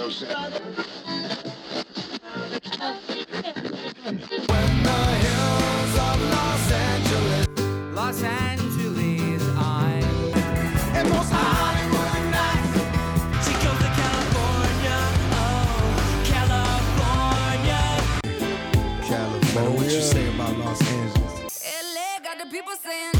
Los Angeles, I'm most Hollywood nights. She goes to California, oh, California. California. What you say about Los Angeles? LA got the people saying.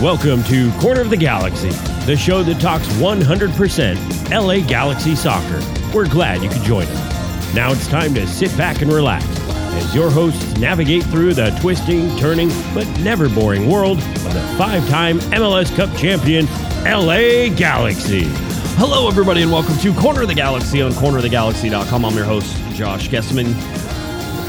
Welcome to Corner of the Galaxy, the show that talks 100% LA Galaxy soccer. We're glad you could join us. Now it's time to sit back and relax as your hosts navigate through the twisting, turning, but never boring world of the five time MLS Cup champion LA Galaxy. Hello, everybody, and welcome to Corner of the Galaxy on cornerofthegalaxy.com. I'm your host, Josh Guesman.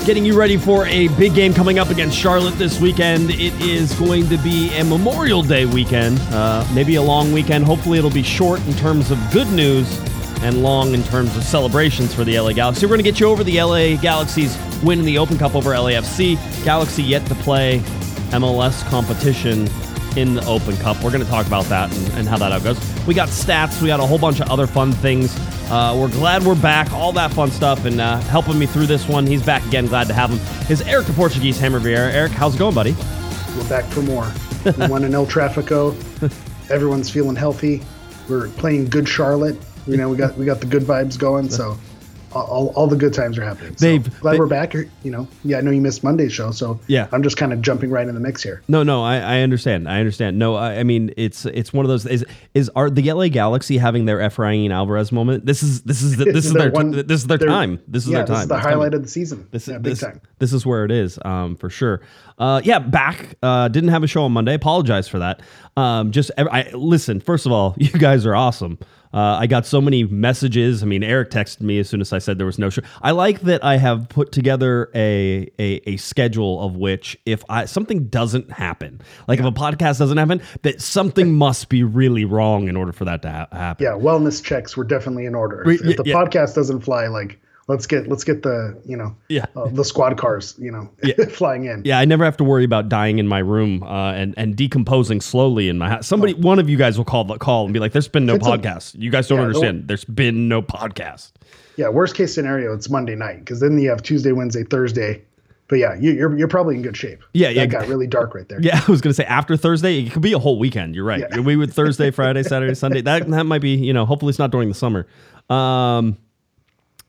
Getting you ready for a big game coming up against Charlotte this weekend. It is going to be a Memorial Day weekend, uh, maybe a long weekend. Hopefully, it'll be short in terms of good news and long in terms of celebrations for the LA Galaxy. We're going to get you over the LA Galaxy's win in the Open Cup over LAFC. Galaxy yet to play MLS competition in the Open Cup. We're going to talk about that and, and how that all goes. We got stats, we got a whole bunch of other fun things. Uh, we're glad we're back, all that fun stuff, and uh, helping me through this one. He's back again, glad to have him. Is Eric the Portuguese Hammer Vieira. Eric, how's it going, buddy? We're back for more. We won in El Trafico. Everyone's feeling healthy. We're playing good Charlotte. You know, we got we got the good vibes going. So all, all the good times are happening. So They've- glad we're back. You know, yeah, I know you missed Monday's show, so Yeah. I'm just kind of jumping right in the mix here. No, no, I, I understand. I understand. No, I, I mean it's it's one of those. Is is are the LA Galaxy having their Efrain Alvarez moment? This is this is the, this is Their their one- this is their their- time. This is yeah, their time. This is the It's coming. highlight of the season. This yeah, is big this, time. this is where it is, um, for sure. Uh, yeah, back. Uh, didn't have a show on Monday. Apologize for that. Um, just I listen. First of all, you guys are awesome. Uh, I got so many messages. I mean, Eric texted me as soon as I said there was no show. I like that I have put together a a, a schedule of which if I something doesn't happen, like if a podcast doesn't happen, that something must be really wrong in order for that to ha- happen. Yeah, wellness checks were definitely in order. If, if the yeah. podcast doesn't fly, like let's get let's get the you know Yeah. uh, the squad cars you know flying in. Yeah, I never have to worry about dying in my room uh, and and decomposing slowly in my house. Somebody, one of you guys will call the call and be like, "There's been no It's a- podcast. you guys don't Yeah, understand. There's been no podcast." Yeah, worst case scenario, it's Monday night because then you have Tuesday, Wednesday, Thursday. But yeah, you, you're you're probably in good shape. Yeah, yeah. That got really dark right there. Yeah, I was gonna say after Thursday, it could be a whole weekend. You're right. Yeah. We would Thursday, Friday, Saturday, Sunday. That that might be you know. Hopefully, it's not during the summer. Um,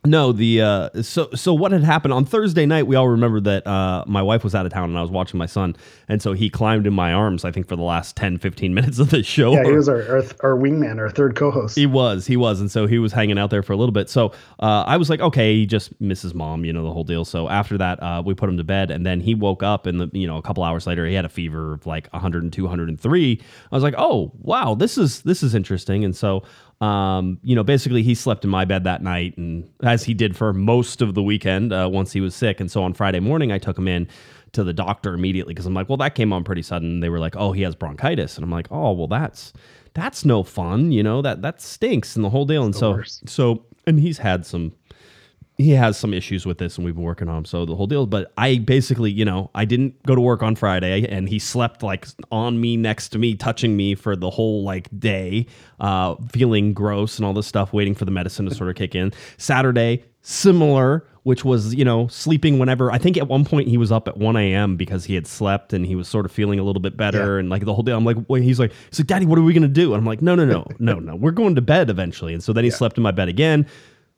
no, the uh, so so what had happened on Thursday night? We all remember that uh, my wife was out of town and I was watching my son, and so he climbed in my arms. I think for the last 10, 15 minutes of the show. Yeah, he was our our, our wingman, our third co-host. He was, he was, and so he was hanging out there for a little bit. So uh, I was like, okay, he just misses mom, you know, the whole deal. So after that, uh, we put him to bed, and then he woke up, and the, you know, a couple hours later, he had a fever of like 102, 103. I was like, oh wow, this is this is interesting, and so. Um, you know, basically, he slept in my bed that night, and as he did for most of the weekend uh, once he was sick. And so on Friday morning, I took him in to the doctor immediately because I'm like, well, that came on pretty sudden. They were like, oh, he has bronchitis, and I'm like, oh, well, that's that's no fun, you know that that stinks and the whole deal. And so worst. so and he's had some he has some issues with this and we've been working on him so the whole deal but i basically you know i didn't go to work on friday and he slept like on me next to me touching me for the whole like day uh feeling gross and all this stuff waiting for the medicine to sort of kick in. Saturday similar which was you know sleeping whenever i think at one point he was up at 1 a.m because he had slept and he was sort of feeling a little bit better Yeah. and like the whole day i'm like wait he's like he's like daddy what are we gonna do? And i'm like no no no no no we're going to bed eventually. And so then he slept in my bed again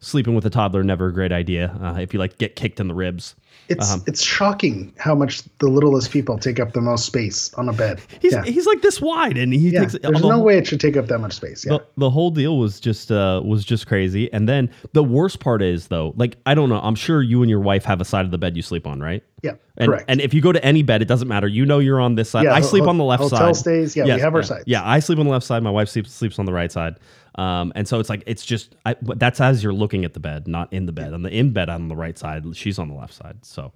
sleeping with a toddler never a great idea uh, if you like get kicked in the ribs It's Um, it's shocking how much the littlest people take up the most space on a bed. He's yeah, he's like this wide, and he yeah. takes. There's the no way it should take up that much space. Yeah, The, the whole deal was just uh, was just crazy. And then the worst part is though, like I don't know. I'm sure you and your wife have a side of the bed you sleep on, right? Yeah, And, correct. and if you go to any bed, it doesn't matter. You know you're on this side. Yeah, I sleep ho- on the left hotel side. stays, yeah, we have our yeah, sides. Yeah, I sleep on the left side. My wife sleeps sleeps on the right side. Um, and so it's like it's just I, but that's as you're looking at the bed, not in the bed. On the in bed on the right side, she's on the left side. So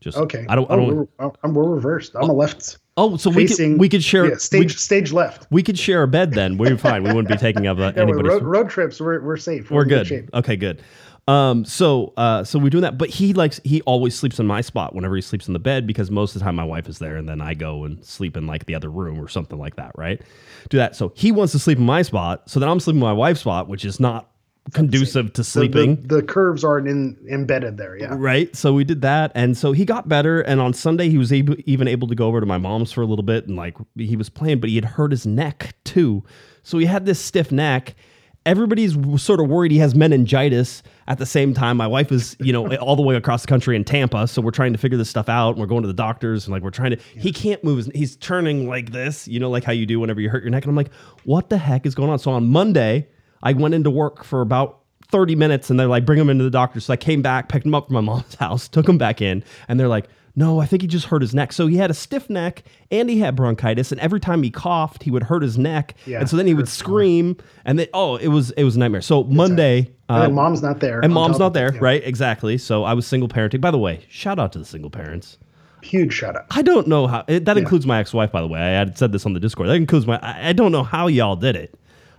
just okay, I don't. I Oh, don't. we're, I'm, we're reversed. I'm a left. Oh, so we could we could share yeah, stage we, stage left. we could share a bed then. We're fine. We wouldn't be taking up uh, Yeah, anybody's road, road trips, we're we're safe. we're in good. shape. Okay, good. Um, so uh, so we're doing that, but he likes he always sleeps in my spot whenever he sleeps in the bed because most of the time my wife is there, and then I go and sleep in like the other room or something like that, right? Do that. So he wants to sleep in my spot, so then I'm sleeping in my wife's spot, which is not conducive to The- sleeping. The, the curves aren't in, embedded there. Yeah. Right. So we did that. And so he got better. And on Sunday, he was able, even able to go over to my mom's for a little bit and like he was playing, but he had hurt his neck too. So he had this stiff neck. Everybody's sort of worried he has meningitis at the same time. My wife is, you know, all the way across the country in Tampa. So we're trying to figure this stuff out. And we're going to the doctors and like we're trying to, he can't move. His, he's turning like this, you know, like how you do whenever you hurt your neck. And I'm like, what the heck is going on? So on Monday, I went into work for about 30 minutes and they're like, bring him into the doctor. So I came back, picked him up from my mom's house, took him back in, and they're like, no, I think he just hurt his neck. So he had a stiff neck and he had bronchitis, and every time he coughed, he would hurt his neck. Yeah, and so then he would scream, and then oh, it was it was a nightmare. So Monday, And uh, then mom's not there. and mom's not there, Yeah. right? Exactly. So I was single parenting. By the way, shout out to the single parents. Huge shout out. I don't know how it, that includes my ex-wife, by the way. I had said this on the Discord. That includes my. I, I don't know how y'all did it.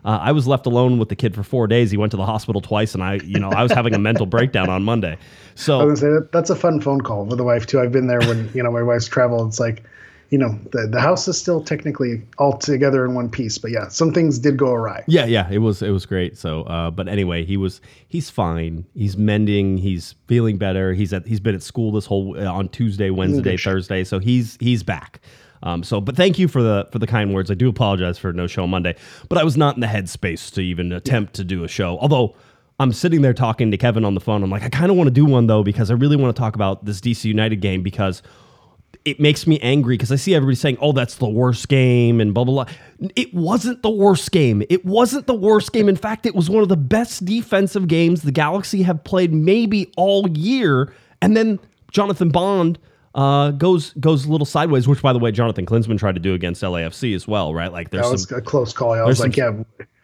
Uh, I was left alone with the kid for four days. He went to the hospital twice, and I, you know, I was having a mental breakdown on Monday. So say that's a fun phone call with the wife too. I've been there when you know my wife's traveled. It's like, you know, the the house is still technically all together in one piece, but yeah, some things did go awry. yeah, yeah, it was it was great. So, uh, but anyway, he was he's fine. He's mending. He's feeling better. He's at he's been at school this whole uh, on Tuesday, Wednesday. Thursday. So he's he's back. Um, so, but thank you for the for the kind words. I do apologize for no show Monday, but I was not in the headspace to even attempt to do a show. Although I'm sitting there talking to Kevin on the phone. I'm like, I kind of want to do one though because I really want to talk about this DC United game because it makes me angry because I see everybody saying, "Oh, that's the worst game," and blah blah blah. It wasn't the worst game. It wasn't the worst game. In fact, it was one of the best defensive games the Galaxy have played maybe all year. And then Jonathan Bond uh, goes goes a little sideways, which, by the way, Jonathan Klinsmann tried to do against LAFC as well, right? Like there's That was some a close call. I was like, yeah,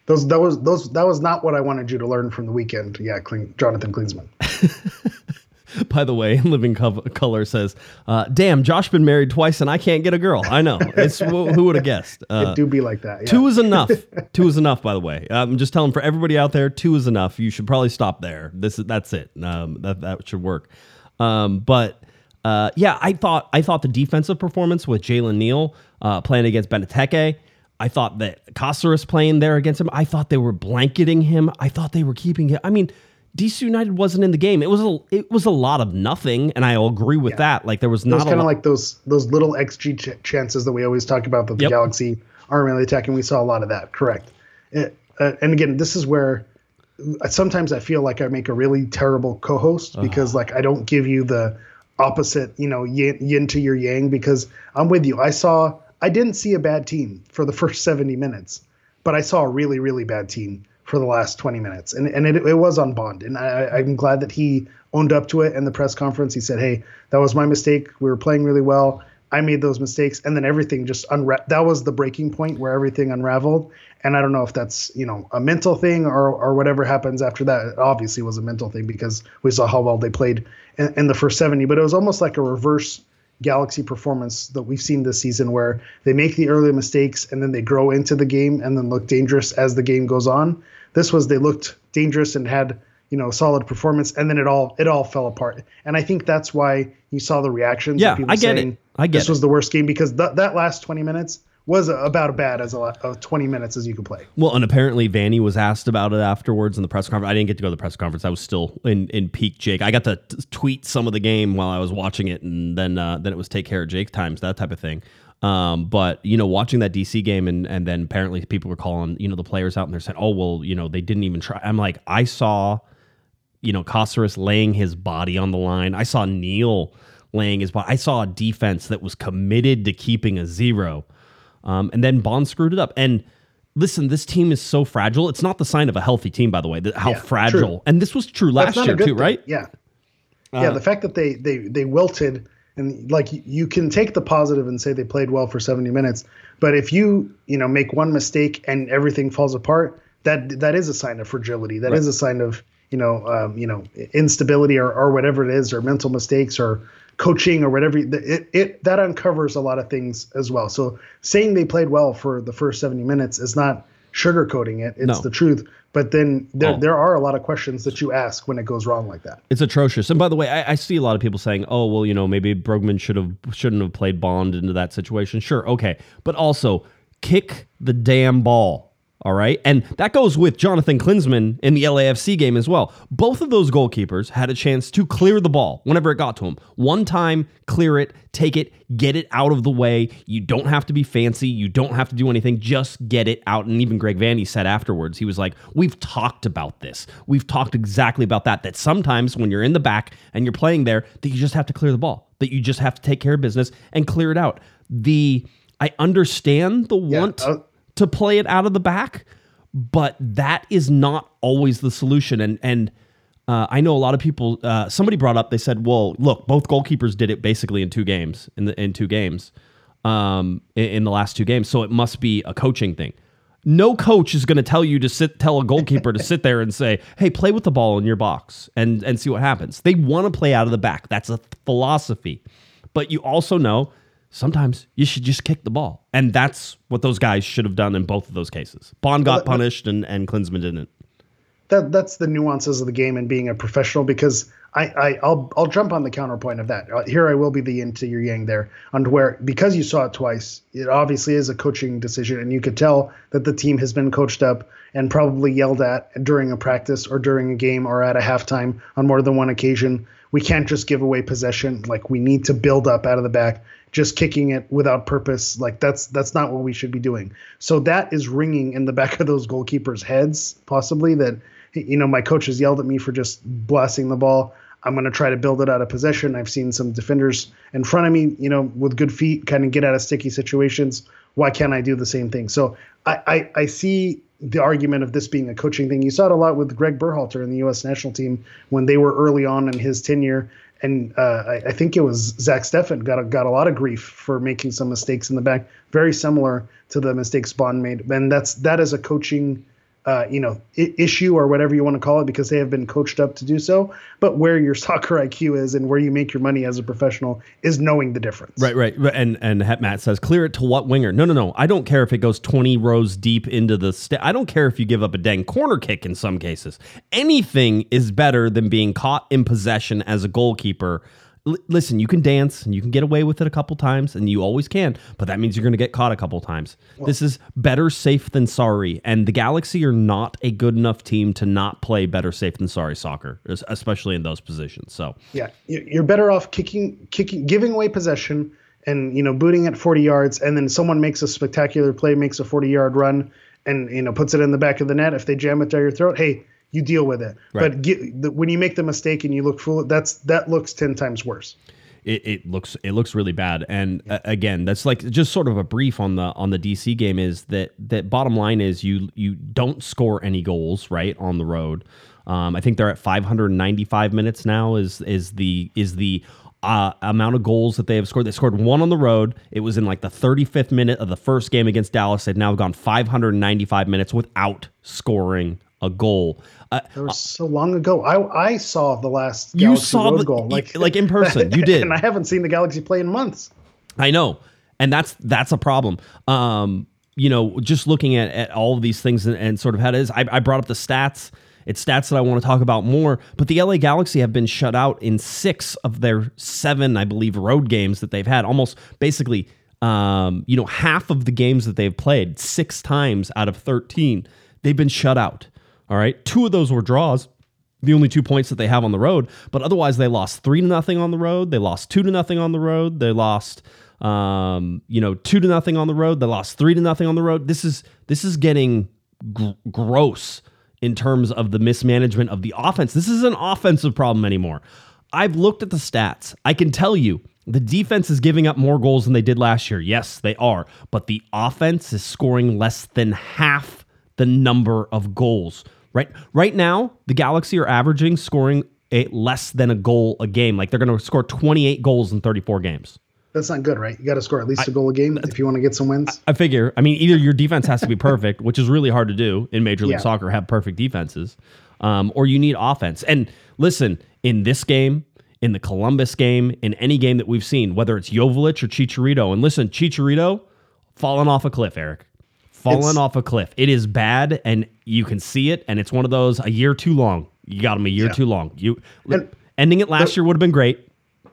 those that was those that was not what I wanted you to learn from the weekend. Yeah, Kling, Jonathan Klinsmann. By the way, Living Color says, uh, "Damn, Josh been married twice and I can't get a girl. I know. It's who who would have guessed. Uh, it do be like that. Yeah. Two is enough. two is enough. By the way, I'm just telling for everybody out there, two is enough. You should probably stop there. This is that's it. Um, that that should work. Um, but uh, yeah, I thought I thought the defensive performance with Jalen Neal uh, playing against Benteke. I thought that Caceres playing there against him. I thought they were blanketing him. I thought they were keeping him. I mean, DC United wasn't in the game. It was a it was a lot of nothing, and I agree with that. Like there was It was not kind of like those those little xG ch- chances that we always talk about that the Yep. Galaxy aren't really attacking. We saw a lot of that. Correct. It, uh, and again, this is where sometimes I feel like I make a really terrible co-host because like I don't give you the opposite, you know, yin, yin to your yang because I'm with you. I saw I didn't see a bad team for the first 70 minutes, but I saw a really really bad team for the last 20 minutes, and and it, it was on Bond, and I, I'm glad that he owned up to it in the press conference. He said, "Hey, that was my mistake. We were playing really well." I made those mistakes, and then everything just unra- That was the breaking point where everything unraveled. And I don't know if that's you know a mental thing or or whatever happens after that. It obviously was a mental thing because we saw how well they played in, in the first seventy. But it was almost like a reverse Galaxy performance that we've seen this season, where they make the early mistakes and then they grow into the game and then look dangerous as the game goes on. This was they looked dangerous and had you know a solid performance, and then it all it all fell apart. And I think that's why you saw the reactions. Yeah, people I get it. I guess this it. was the worst game because th- that last 20 minutes was about as bad as a lot of 20 minutes as you could play. Well, and apparently Vanney was asked about it afterwards in the press conference. I didn't get to go to the press conference. I was still in, in peak Jake. I got to t- tweet some of the game while I was watching it, and then uh, then it was take care of Jake times that type of thing. Um, but you know, watching that DC game, and and then apparently people were calling you know the players out, and they're saying, oh well, you know they didn't even try. I'm like, I saw you know, Caceres laying his body on the line. I saw Neal laying his body. I saw a defense that was committed to keeping a zero. Um, and then Bond screwed it up. And listen, this team is so fragile. It's not the sign of a healthy team, by the way, how Yeah, fragile. true. And this was true last year, too, thing. right? Yeah. Uh, yeah, the fact that they they they wilted and like you can take the positive and say they played well for 70 minutes, but if you you know make one mistake and everything falls apart, that that is a sign of fragility. That is a sign of you know um, you know instability or or whatever it is or mental mistakes or coaching or whatever. It it that uncovers a lot of things as well. So saying they played well for the first 70 minutes is not sugarcoating it. It's No. the truth. But then there, Oh. there are a lot of questions that you ask when it goes wrong like that. It's atrocious. And by the way, I, I see a lot of people saying, "Oh, well, you know, maybe Brogman should have shouldn't have played Bond into that situation." Sure, okay, but also kick the damn ball. All right, and that goes with Jonathan Klinsmann in the LAFC game as well. Both of those goalkeepers had a chance to clear the ball whenever it got to them. One time, clear it, take it, get it out of the way. You don't have to be fancy. You don't have to do anything. Just get it out. And even Greg Vanney said afterwards, he was like, "We've talked about this. We've talked exactly about that. That sometimes when you're in the back and you're playing there, that you just have to clear the ball. That you just have to take care of business and clear it out." The I understand the want uh, to play it out of the back, but that is not always the solution. And and uh, I know a lot of people. Uh, somebody brought up. They said, "Well, look, both goalkeepers did it basically in two games. In the in two games, um, in, in the last two games. So it must be a coaching thing." No coach is going to tell you to sit, tell a goalkeeper to sit there and say, "Hey, play with the ball in your box and and see what happens." They want to play out of the back. That's a philosophy. But you also know sometimes you should just kick the ball, and that's what those guys should have done in both of those cases. Bond got punished, and and Klinsmann didn't. that that's the nuances of the game and being a professional because I, I I'll I'll jump on the counterpoint of that. Uh, Here I will be the yin to your yang there on where because you saw it twice, it obviously is a coaching decision and you could tell that the team has been coached up and probably yelled at during a practice or during a game or at a halftime on more than one occasion. We can't just give away possession. Like we need to build up out of the back. Just kicking it without purpose, like that's that's not what we should be doing. So that is ringing in the back of those goalkeepers' heads, possibly that you know, my coach has yelled at me for just blasting the ball. I'm going to try to build it out of possession. I've seen some defenders in front of me, you know, with good feet kind of get out of sticky situations. Why can't I do the same thing? So I, I, I see the argument of this being a coaching thing. You saw it a lot with Greg Berhalter in the U.S. national team when they were early on in his tenure. And uh, I, I think it was Zach Steffen got a, got a lot of grief for making some mistakes in the back, very similar to the mistakes Bond made. And that's that is a coaching uh, you know, issue or whatever you want to call it because they have been coached up to do so. But where your soccer IQ is and where you make your money as a professional is knowing the difference. Right, right. And and Matt says, clear it to what winger? No, no, no. I don't care if it goes 20 rows deep into the st- I don't care if you give up a dang corner kick in some cases. Anything is better than being caught in possession as a goalkeeper. L- listen, you can dance and you can get away with it a couple times and you always can, but that means you're going to get caught a couple times. this is better safe than sorry. And the Galaxy are not a good enough team to not play better safe than sorry soccer, especially in those positions. So, Yeah, You- you're better off kicking, kicking, giving away possession, and you know, booting at 40 yards, and then someone makes a spectacular play, makes a 40 yard run, and you know, puts it in the back of the net. If they jam it down your throat, hey, you deal with it. Right. But get, the, when you make the mistake and you look foolish, that's that looks 10 times worse. it, it looks it looks really bad and uh, again that's like just sort of a brief on the on the DC game is that that bottom line is you you don't score any goals right on the road um, I think they're at 595 minutes now is is the is the uh, amount of goals that they have scored they scored one on the road it was in like the 35th minute of the first game against Dallas they've now gone 595 minutes without scoring a goal uh, That was so long ago. I I saw the last You Galaxy saw road the- goal y- like in person. You did. and I haven't seen the Galaxy play in months. I know, and that's that's a problem. Um, you know, just looking at, at all of these things and, and sort of how it is. I, I brought up the stats. It's stats that I want to talk about more. But the LA Galaxy have been shut out in six of their seven, I believe, road games that they've had. Almost basically, um, you know, half of the games that they've played six times out of thirteen, they've been shut out. All right, two of those were draws the only two points that they have on the road. But otherwise, they lost three to nothing on the road. They lost two to nothing on the road. They lost, um, you know, two to nothing on the road. They lost three to nothing on the road. This is this is getting gr- gross in terms of the mismanagement of the offense. This is an offensive problem anymore. I've looked at the stats. I can tell you the defense is giving up more goals than they did last year. Yes, they are. But the offense is scoring less than half the number of goals. Right right now, the Galaxy are averaging scoring a less than a goal a game. Like they're going to score 28 goals in 34 games. That's not good, right? You got to score at least a goal a game if you want to get some wins. I figure. I mean, either your defense has to be perfect, which is really hard to do in Major League yeah. Soccer, have perfect defenses, um, or you need offense. And listen, in this game, in the Columbus game, in any game that we've seen, whether it's Joveljic or Chicharito, and listen, Chicharito fallen off a cliff, Eric. Fallen it's, off a cliff. It is bad, and you can see it, and it's one of those a year too long. You got him a year yeah. too long. You and ending it last the, year would have been great.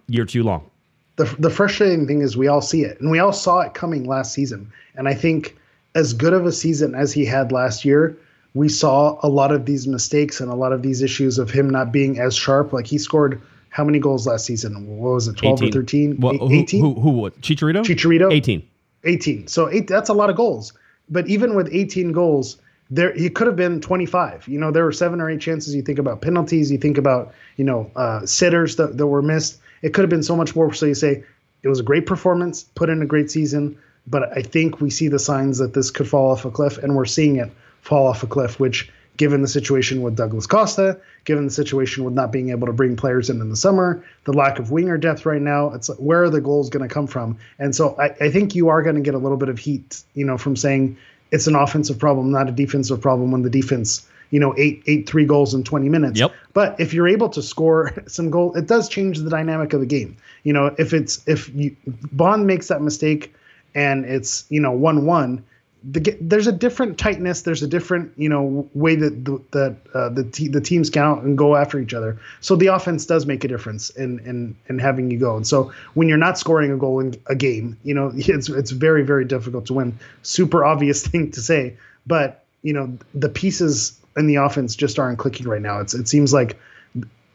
Year too long the the frustrating thing is we all see it and we all saw it coming last season. And I think as good of a season as he had last year, we saw a lot of these mistakes and a lot of these issues of him not being as sharp. Like he scored how many goals last season? What was it, 12 18. or 13? Well, 18? Who, who? Chicharito? Chicharito? 18. 18. So eight, that's a lot of goals. But even with 18 goals, there he could have been 25. You know, there were seven or eight chances. You think about penalties, you think about, you know, uh, sitters that, that were missed. It could have been so much more. So you say it was a great performance, put in a great season, but I think we see the signs that this could fall off a cliff, and we're seeing it fall off a cliff. Which, given the situation with Douglas Costa, given the situation with not being able to bring players in in the summer, the lack of winger depth right now, it's like, where are the goals going to come from? And so I, I think you are going to get a little bit of heat, you know, from saying it's an offensive problem, not a defensive problem when the defense you know, eight eight three goals in 20 minutes. Yep. But if you're able to score some goal, it does change the dynamic of the game. You know, if it's if you Bond makes that mistake and it's you know one one, the, there's a different tightness. There's a different you know way that the, that uh, the te- the teams count and go after each other. So the offense does make a difference in in in having you go. And so when you're not scoring a goal in a game, you know it's it's very very difficult to win. Super obvious thing to say, but you know the pieces in the offense just aren't clicking right now. It's it seems like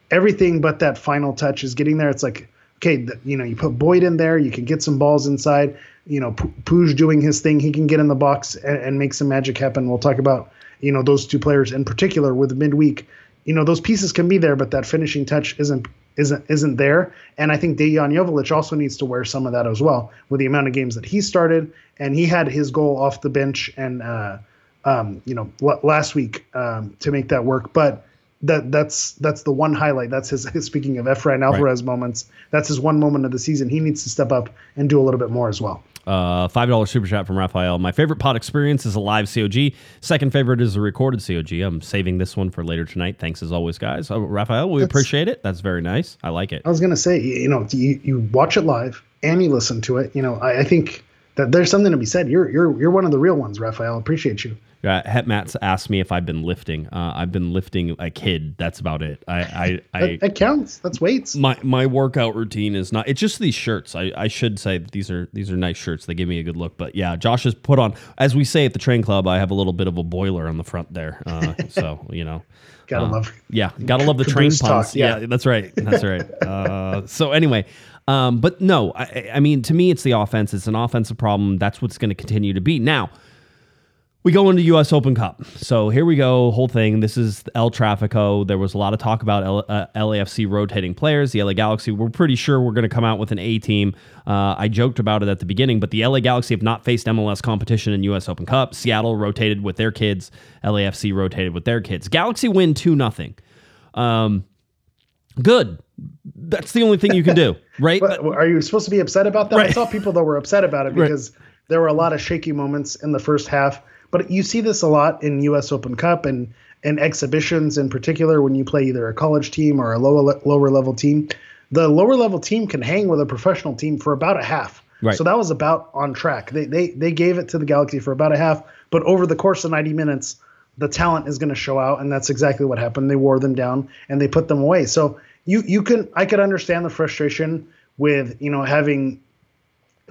everything but that final touch is getting there. It's like okay, the, you know, you put Boyd in there, you can get some balls inside. You know, Puig doing his thing, he can get in the box and, and make some magic happen. We'll talk about you know those two players in particular with midweek. You know, those pieces can be there, but that finishing touch isn't isn't isn't there. And I think Dejan Joveljic also needs to wear some of that as well with the amount of games that he started, and he had his goal off the bench and. uh um, you know, l- last week um, to make that work. But that that's that's the one highlight. That's his, his speaking of Efrain Alvarez right. moments. That's his one moment of the season. He needs to step up and do a little bit more as well. Uh, five dollar super chat from Raphael. My favorite pod experience is a live COG. Second favorite is a recorded COG. I'm saving this one for later tonight. Thanks as always, guys. Uh, Raphael, we that's, appreciate it. That's very nice. I like it. I was gonna say, you know, you, you watch it live and you listen to it. You know, I, I think that there's something to be said. You're you're you're one of the real ones, Raphael. Appreciate you. Uh, Hetmat's asked me if I've been lifting. Uh, I've been lifting a kid. That's about it. I, I, I that, that, counts. That's weights. My my workout routine is not. It's just these shirts. I, I should say these are these are nice shirts. They give me a good look. But yeah, Josh has put on. As we say at the train club, I have a little bit of a boiler on the front there. Uh, so you know. Gotta uh, love. Yeah, gotta love the train puns. Yeah. yeah. that's right. That's right. Uh, so anyway, um, but no, I, I mean, to me, it's the offense. It's an offensive problem. That's what's going to continue to be. Now, we go into U.S. Open Cup. So here we go, whole thing. This is El Trafico. There was a lot of talk about L- uh, LAFC rotating players. The LA Galaxy, we're pretty sure we're going to come out with an A team. Uh, I joked about it at the beginning, but the LA Galaxy have not faced MLS competition in U.S. Open Cup. Seattle rotated with their kids. LAFC rotated with their kids. Galaxy win 2 0. Um, good. That's the only thing you can do, right? but, are you supposed to be upset about that? Right. I saw people that were upset about it because right. there were a lot of shaky moments in the first half but you see this a lot in U.S. Open Cup and and exhibitions in particular when you play either a college team or a lower lower level team. The lower level team can hang with a professional team for about a half. Right. So that was about on track. They they they gave it to the Galaxy for about a half, but over the course of 90 minutes, the talent is going to show out, and that's exactly what happened. They wore them down and they put them away. So you you can I could understand the frustration with you know having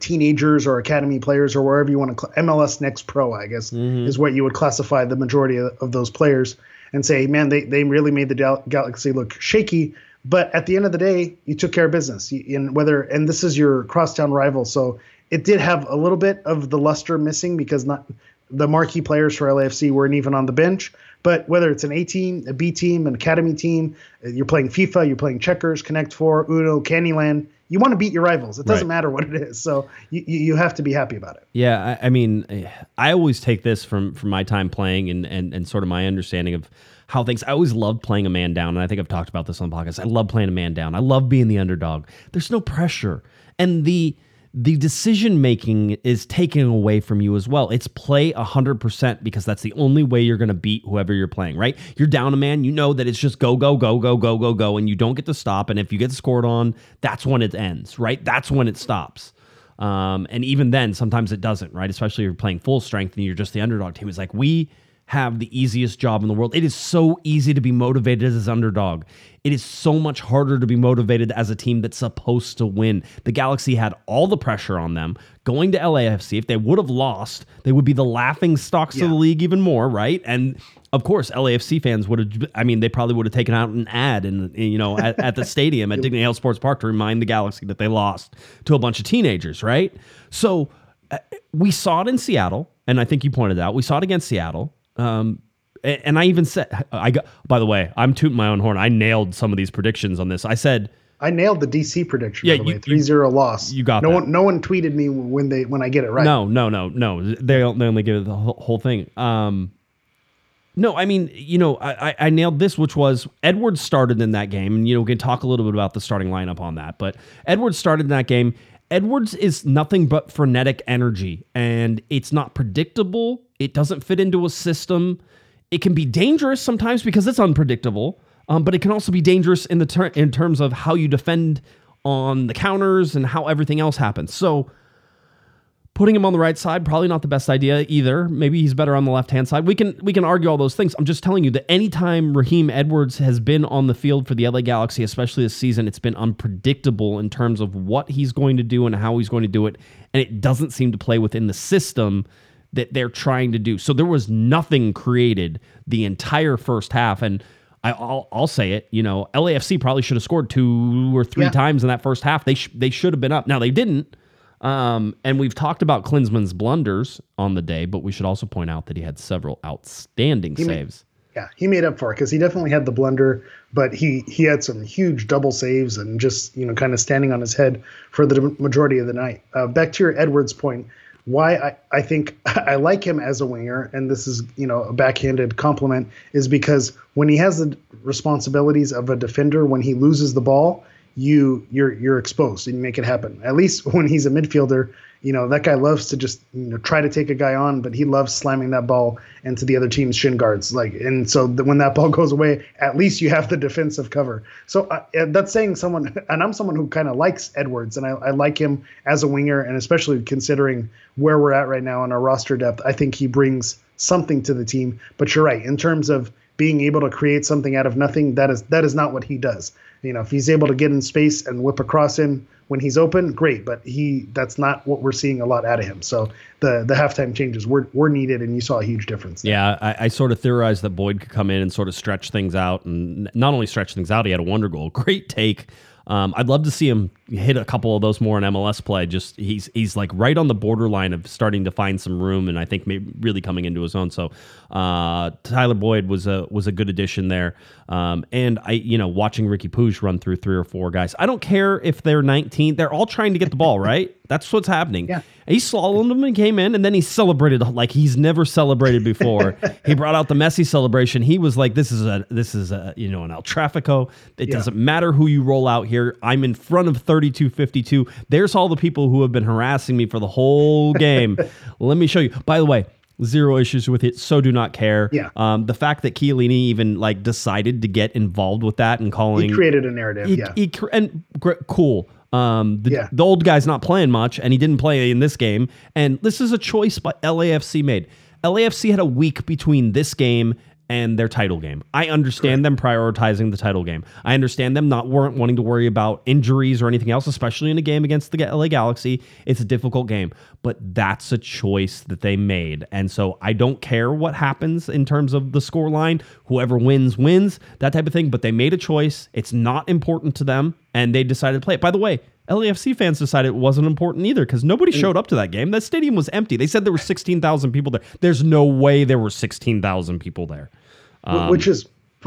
teenagers or academy players or wherever you want to cl- MLS Next Pro, I guess, mm-hmm. is what you would classify the majority of, of, those players and say, man, they, they really made the Gal- Galaxy look shaky. But at the end of the day, you took care of business. In whether and this is your crosstown rival, so it did have a little bit of the luster missing because not the marquee players for LAFC weren't even on the bench. But whether it's an A team, a B team, an academy team, uh, you're playing FIFA, you're playing checkers, Connect Four, Uno, Candyland. You want to beat your rivals. It doesn't Right. matter what it is. So you, you have to be happy about it. Yeah, I, I mean, I always take this from from my time playing and and and sort of my understanding of how things. I always loved playing a man down, and I think I've talked about this on the podcast. I love playing a man down. I love being the underdog. There's no pressure, and the the decision making is taken away from you as well. It's play 100% because that's the only way you're going to beat whoever you're playing, right? You're down a man, you know that it's just go, go, go, go, go, go, go, and you don't get to stop. And if you get scored on, that's when it ends, right? That's when it stops. Um, and even then, sometimes it doesn't, right? Especially if you're playing full strength and you're just the underdog team. It's like we have the easiest job in the world. It is so easy to be motivated as an underdog. It is so much harder to be motivated as a team that's supposed to win. The Galaxy had all the pressure on them going to LAFC. If they would have lost, they would be the laughing stocks of the league even more, right? And of course, LAFC fans would have. I mean, they probably would have taken out an ad and you know at, at the stadium at Dignity Health Sports Park to remind the Galaxy that they lost to a bunch of teenagers, right? So uh, we saw it in Seattle, and I think you pointed out we saw it against Seattle. Um, a- and I even said, I got. By the way, I'm tooting my own horn. I nailed some of these predictions on this. I said. I nailed the DC prediction. Yeah, you- way, 3-0 loss. you got no that. one. No one tweeted me when they when I get it right. No, no, no, no. They don't- they only give it the whole, whole thing. Um, no, I mean, you know, I, I- I nailed this, which was Edwards started in that game, and you know, we can talk a little bit about the starting lineup on that. But Edwards started in that game. Edwards is nothing but frenetic energy, and it's not predictable. It doesn't fit into a system. It can be dangerous sometimes because it's unpredictable, um, but it can also be dangerous in the ter- in terms of how you defend on the counters and how everything else happens. So putting him on the right side probably not the best idea either maybe he's better on the left hand side we can we can argue all those things i'm just telling you that anytime raheem edwards has been on the field for the la galaxy especially this season it's been unpredictable in terms of what he's going to do and how he's going to do it and it doesn't seem to play within the system that they're trying to do so there was nothing created the entire first half and I, I'll, I'll say it. You know, LAFC probably should have scored two or three Yeah. times in that first half. They sh- they should have been up. Now they didn't. Um, and we've talked about Klinsmann's blunders on the day, but we should also point out that he had several outstanding made- saves. Yeah, he made up for it because he definitely had the blunder, but he he had some huge double saves and just you know kind of standing on his head for the majority of the night. Uh, back to your Edwards point, why I, I think I like him as a winger, and this is you know a backhanded compliment, is because when he has the responsibilities of a defender, when he loses the ball, you you're you're exposed and you make it happen. At least when he's a midfielder, you know that guy loves to just you know try to take a guy on, but he loves slamming that ball into the other team's shin guards. Like and so the, when that ball goes away, at least you have the defensive cover. So uh, that's saying someone, and I'm someone who kind of likes Edwards, and I, I like him as a winger, and especially considering where we're at right now in our roster depth, I think he brings something to the team. But you're right in terms of being able to create something out of nothing. That is that is not what he does. You know, if he's able to get in space and whip across him when he's open, great. But he that's not what we're seeing a lot out of him. So the the halftime changes were were needed, and you saw a huge difference. Yeah, I, I sort of theorized that Boyd could come in and sort of stretch things out, and not only stretch things out, he had a wonder goal. Great take. Um, I'd love to see him hit a couple of those more in MLS play. Just he's he's like right on the borderline of starting to find some room, and I think maybe really coming into his own. So uh, Tyler Boyd was a was a good addition there. Um, and I you know watching Ricky Puig run through three or four guys. I don't care if they're 19; they're all trying to get the ball right. That's what's happening. Yeah. He slalomed him and came in, and then he celebrated like he's never celebrated before. he brought out the Messi celebration. He was like, "This is a this is a you know an El Trafico. It Yeah. doesn't matter who you roll out here. I'm in front of 3252. There's all the people who have been harassing me for the whole game. Let me show you. By the way." Zero issues with it. So do not care. Yeah. Um, the fact that Chiellini even like decided to get involved with that and He calling created a narrative. he, yeah. he and gr- cool. Um, the, Yeah. the old guy's not playing much, and he didn't play in this game. And this is a choice by LAFC made. LAFC had a week between this game and their title game. I understand them prioritizing the title game. I understand them not weren't wanting to worry about injuries or anything else, especially in a game against the LA Galaxy. It's a difficult game, but that's a choice that they made. And so I don't care what happens in terms of the score line. Whoever wins wins, that type of thing, but they made a choice. It's not important to them and they decided to play it. By the way, LAFC fans decided it wasn't important either because nobody mm. showed up to that game. That stadium was empty. They said there were 16,000 people there. There's no way there were 16,000 people there. Wh- which is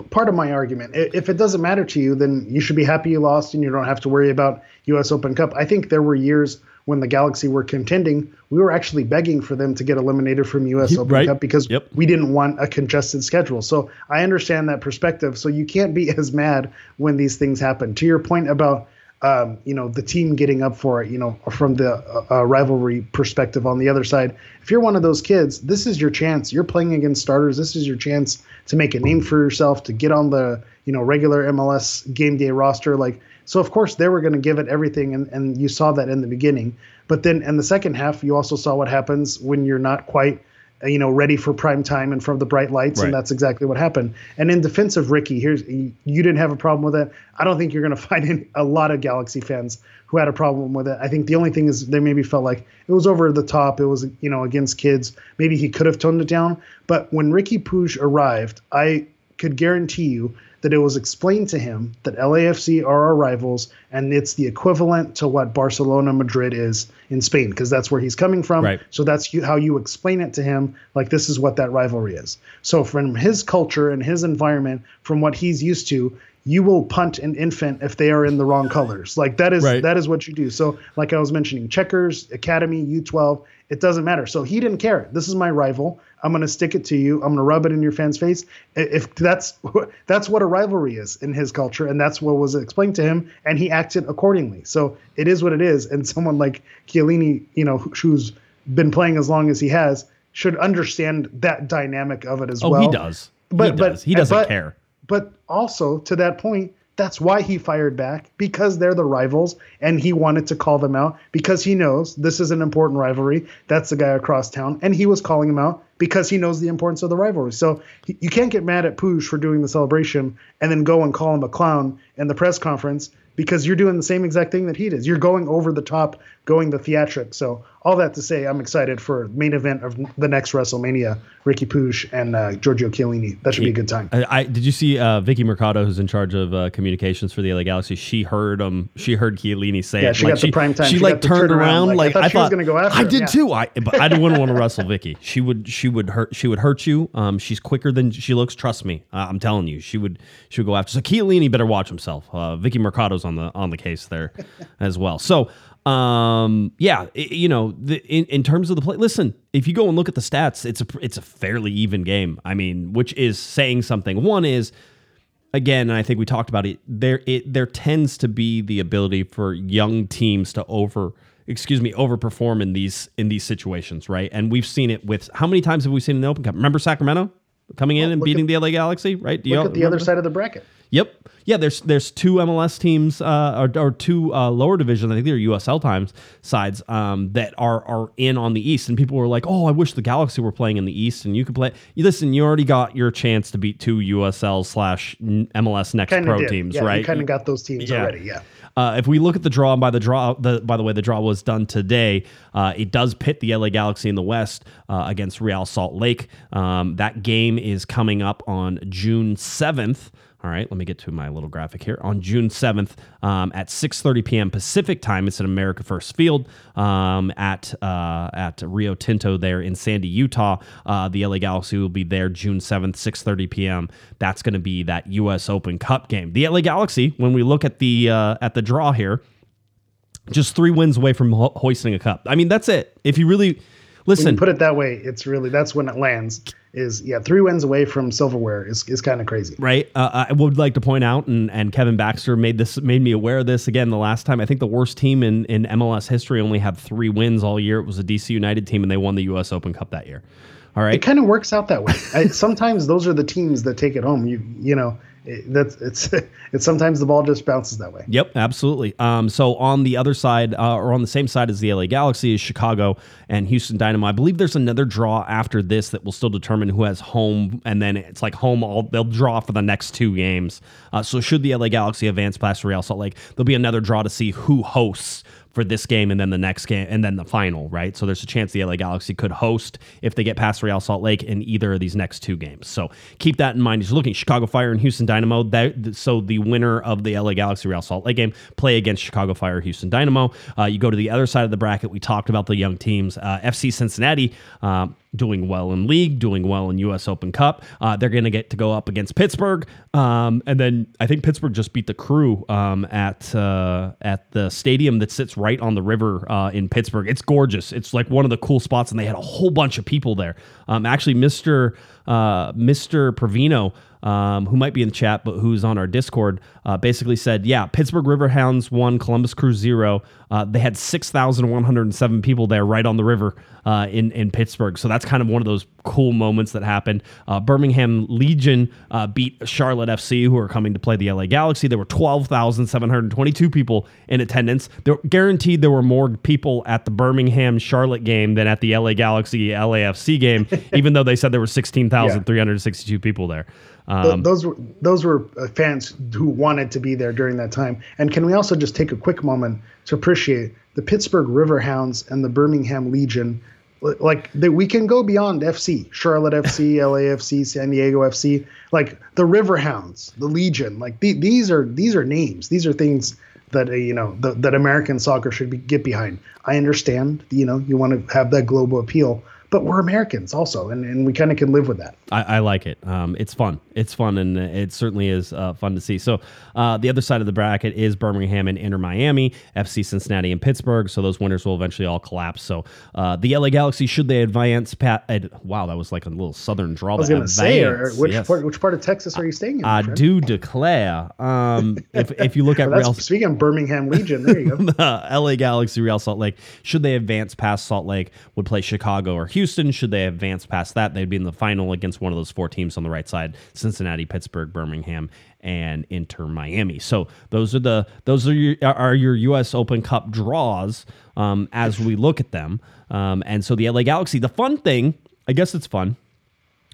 part of my argument. If it doesn't matter to you, then you should be happy you lost and you don't have to worry about U.S. Open Cup. I think there were years when the Galaxy were contending, we were actually begging for them to get eliminated from U.S. Open Right. Cup because Yep. we didn't want a congested schedule. So I understand that perspective. So you can't be as mad when these things happen. To your point about um, you know the team getting up for it, you know, from the uh, uh, rivalry perspective on the other side. If you're one of those kids, this is your chance. You're playing against starters. This is your chance to make a name for yourself, to get on the you know regular MLS game day roster. Like so, of course they were going to give it everything, and and you saw that in the beginning. But then in the second half, you also saw what happens when you're not quite Uh, you know, ready for prime time and from the bright lights, Right. and that's exactly what happened. And in defense of Ricky, here's you didn't have a problem with it. I don't think you're going to find any, a lot of Galaxy fans who had a problem with it. I think the only thing is they maybe felt like it was over the top. It was you know against kids. Maybe he could have toned it down. But when Ricky Puig arrived, I could guarantee you that it was explained to him that LAFC are our rivals and it's the equivalent to what Barcelona Madrid is in Spain because that's where he's coming from. Right. So that's how you explain it to him. Like this is what that rivalry is. So from his culture and his environment, from what he's used to, you will punt an infant if they are in the wrong colors. Like that is Right. that is what you do. So like I was mentioning, checkers, academy, U12, it doesn't matter. So he didn't care. This is my rival. I'm going to stick it to you. I'm going to rub it in your fans' face. If that's that's what a rivalry is in his culture, and that's what was explained to him, and he acted accordingly. So it is what it is. And someone like Chiellini, you know, who- who's been playing as long as he has, should understand that dynamic of it as Oh, well. he does. But he but. He doesn't but- care. But also to that point, that's why he fired back because they're the rivals, and he wanted to call them out because he knows this is an important rivalry. That's the guy across town, and he was calling him out because he knows the importance of the rivalry. So you can't get mad at Puig for doing the celebration and then go and call him a clown in the press conference because you're doing the same exact thing that he did. You're going over the top, going the theatric. So all that to say, I'm excited for main event of the next WrestleMania, Ricky Puig and uh, Giorgio Chiellini. That should be a good time. I, I did you see uh, Vicky Mercado, who's in charge of uh, communications for the LA Galaxy? She heard um, she heard Chiellini say Yeah, it. she got the prime time. She, She like turned turnaround, around. like, Like, I thought she was gonna go after I him, did yeah. too. I but I wouldn't want to wrestle Vicky. She would she would hurt she would hurt you. Um, she's quicker than she looks. Trust me. Uh, I'm telling you, she would she would go after. So Chiellini better watch himself. Uh, Vicky Mercado's on the on the case there as well. So. Um. Yeah. i- you know, the, in in terms of the play, listen. If you go and look at the stats, it's a it's a fairly even game. I mean, which is saying something. One is again, and I think we talked about it. There, it there tends to be the ability for young teams to over, excuse me, overperform in these in these situations, right? And we've seen it with how many times have we seen in the Open Cup? Remember Sacramento coming in and look beating the LA Galaxy, right? Do you Look at the other side of the bracket. Yep. Yeah, there's there's two MLS teams uh, or, or two uh, lower division. I think they're USL times sides um, that are are in on the East, and people were like, "Oh, I wish the Galaxy were playing in the East, and you could play." You listen, you already got your chance to beat two USL slash MLS Next Kind Pro did. teams, yeah, right? You kind of got those teams Yeah. already. Yeah. Uh, if we look at the draw, by the draw, the by the way, the draw was done today. Uh, it does pit the LA Galaxy in the West uh, against Real Salt Lake. Um, that game is coming up on June seventh. All right, let me get to my little graphic here. On June 7th um, at 6:30 p.m. Pacific time, it's at America First Field um, at uh, at Rio Tinto there in Sandy, Utah. Uh, the LA Galaxy will be there June 7th, 6:30 p.m. That's going to be that U.S. Open Cup game. The LA Galaxy, when we look at the uh, at the draw here, just three wins away from ho- hoisting a cup. I mean, that's it. If you really listen, you put it that way, it's really that's when it lands. Is yeah, three wins away from silverware is, is kind of crazy. right? Uh, I would like to point out, and, and Kevin Baxter made this made me aware of this again the last time. I think the worst team in, in MLS history only had three wins all year. It was a DC United team, and they won the U.S. Open Cup that year. All right, It kind of works out that way. I, sometimes those are the teams that take it home. You you know, that's it's it's sometimes the ball just bounces that way. Yep, absolutely. Um, so on the other side, uh, or on the same side as the LA Galaxy, is Chicago and Houston Dynamo. I believe there's another draw after this that will still determine who has home, and then it's like home. All they'll draw for the next two games. Uh, so should the LA Galaxy advance past Real Salt Lake, there'll be another draw to see who hosts for this game and then the next game and then the final, right? So there's a chance the LA Galaxy could host if they get past Real Salt Lake in either of these next two games. So keep that in mind you're looking Chicago Fire and Houston Dynamo. That, so the winner of the LA Galaxy Real Salt Lake game play against Chicago Fire Houston Dynamo. Uh, you go to the other side of the bracket. We talked about the young teams. Uh, FC Cincinnati. Uh, doing well in league, doing well in U.S. Open Cup. Uh, they're going to get to go up against Pittsburgh, um, and then I think Pittsburgh just beat the Crew um, at uh, at the stadium that sits right on the river uh, in Pittsburgh. It's gorgeous. It's like one of the cool spots, and they had a whole bunch of people there. Um, actually, Mister uh, Mister Provino um, who might be in the chat, but who's on our Discord, uh, basically said, yeah, Pittsburgh Riverhounds won, Columbus Crew zero. Uh, they had 6,107 people there right on the river uh, in, in Pittsburgh. So that's kind of one of those cool moments that happened. Uh, Birmingham Legion uh, beat Charlotte FC, who are coming to play the LA Galaxy. There were 12,722 people in attendance. They're guaranteed there were more people at the Birmingham Charlotte game than at the LA Galaxy LAFC game, even though they said there were 16,362 yeah. people there. Um, those were those were uh, fans who wanted to be there during that time. And can we also just take a quick moment to appreciate the Pittsburgh Riverhounds and the Birmingham Legion? Like that, we can go beyond FC, Charlotte FC, LAFC, San Diego FC. Like the Riverhounds, the Legion. Like the, these are these are names. These are things that uh, you know the, that American soccer should be, get behind. I understand. You know, you want to have that global appeal, but we're Americans also, and, and we kind of can live with that. I, I like it. Um, it's fun. It's fun, and it certainly is uh, fun to see. So uh, the other side of the bracket is Birmingham and Inter Miami, FC Cincinnati and Pittsburgh. So those winners will eventually all collapse. So uh, the LA Galaxy, should they advance? Pat, wow, that was like a little southern draw. I was going to say, which yes. part, which part of Texas are you staying in? I do declare. Um, if if you look at well, Real, speaking of Birmingham Legion, there you go. the LA Galaxy, Real Salt Lake. Should they advance past Salt Lake? Would play Chicago or Houston. Houston, should they advance past that, they'd be in the final against one of those four teams on the right side: Cincinnati, Pittsburgh, Birmingham, and Inter Miami. So those are the those are your are your U.S. Open Cup draws um, as we look at them. Um, and so the LA Galaxy, the fun thing, I guess it's fun.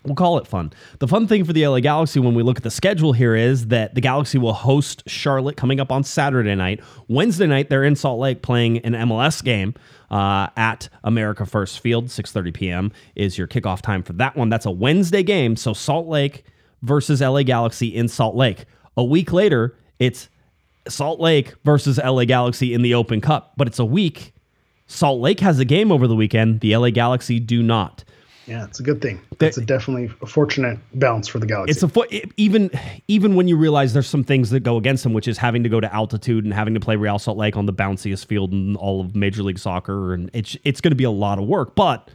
We'll call it fun. The fun thing for the LA Galaxy when we look at the schedule here is that the Galaxy will host Charlotte coming up on Saturday night. Wednesday night, they're in Salt Lake playing an MLS game uh, at America First Field. 6:30 p.m. is your kickoff time for that one. That's a Wednesday game. So Salt Lake versus LA Galaxy in Salt Lake. A week later, it's Salt Lake versus LA Galaxy in the Open Cup. But it's a week. Salt Lake has a game over the weekend. The LA Galaxy do not. Yeah, it's a good thing. That's a definitely a fortunate balance for the Galaxy. It's a fo- even even when you realize there's some things that go against them, which is having to go to altitude and having to play Real Salt Lake on the bounciest field in all of Major League Soccer, and it's it's going to be a lot of work. But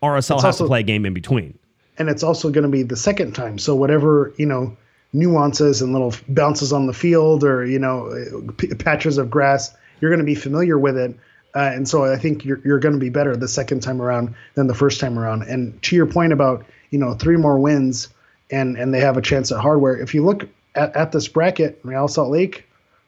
RSL it's has also, to play a game in between, and it's also going to be the second time. So whatever you know nuances and little bounces on the field, or you know patches of grass, you're going to be familiar with it uh, and so I think you're, you're going to be better the second time around than the first time around. And to your point about, you know, three more wins and, and they have a chance at hardware. If you look at, at this bracket, Real Salt Lake,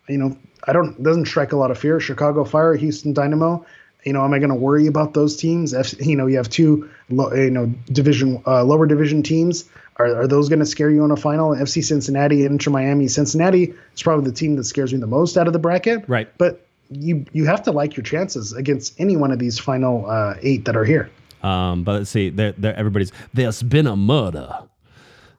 you know, I don't, doesn't strike a lot of fear. Chicago Fire, Houston Dynamo, you know, am I going to worry about those teams? If, you know, you have two, you know, division, uh, lower division teams. Are, are those going to scare you in a final? FC Cincinnati, Inter Miami. Cincinnati is probably the team that scares me the most out of the bracket. Right. But you you have to like your chances against any one of these final uh, eight that are here. Um, but let's see, they're, they're, everybody's there's been a murder.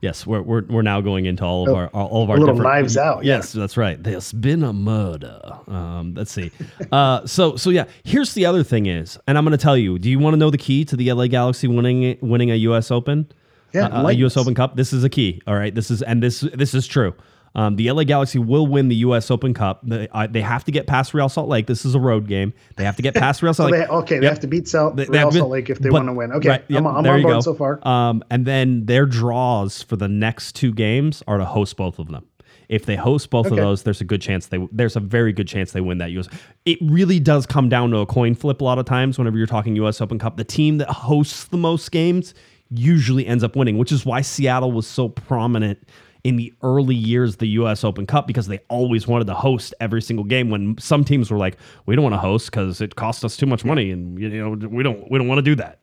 Yes, we're, we're, we're now going into all of oh, our all of our little knives out. Yes, yeah. that's right. There's been a murder. Um, let's see. uh, so so yeah. Here's the other thing is, and I'm going to tell you. Do you want to know the key to the LA Galaxy winning winning a U.S. Open? Yeah, uh, a U.S. Open Cup. This is a key. All right. This is and this this is true. Um, the LA Galaxy will win the U.S. Open Cup. They, uh, they have to get past Real Salt Lake. This is a road game. They have to get past Real Salt Lake. They, okay, they have to beat Salt, they, Real Salt Lake if they want to win. Okay, right, yep, I'm, I'm on board go. so far. Um, and then their draws for the next two games are to host both of them. If they host both okay. of those, there's a good chance they there's a very good chance they win that US. It really does come down to a coin flip a lot of times whenever you're talking US Open Cup. The team that hosts the most games usually ends up winning, which is why Seattle was so prominent in the early years of the U.S. Open Cup because they always wanted to host every single game. When some teams were like, "We don't want to host because it costs us too much money, and you know we don't we don't want to do that."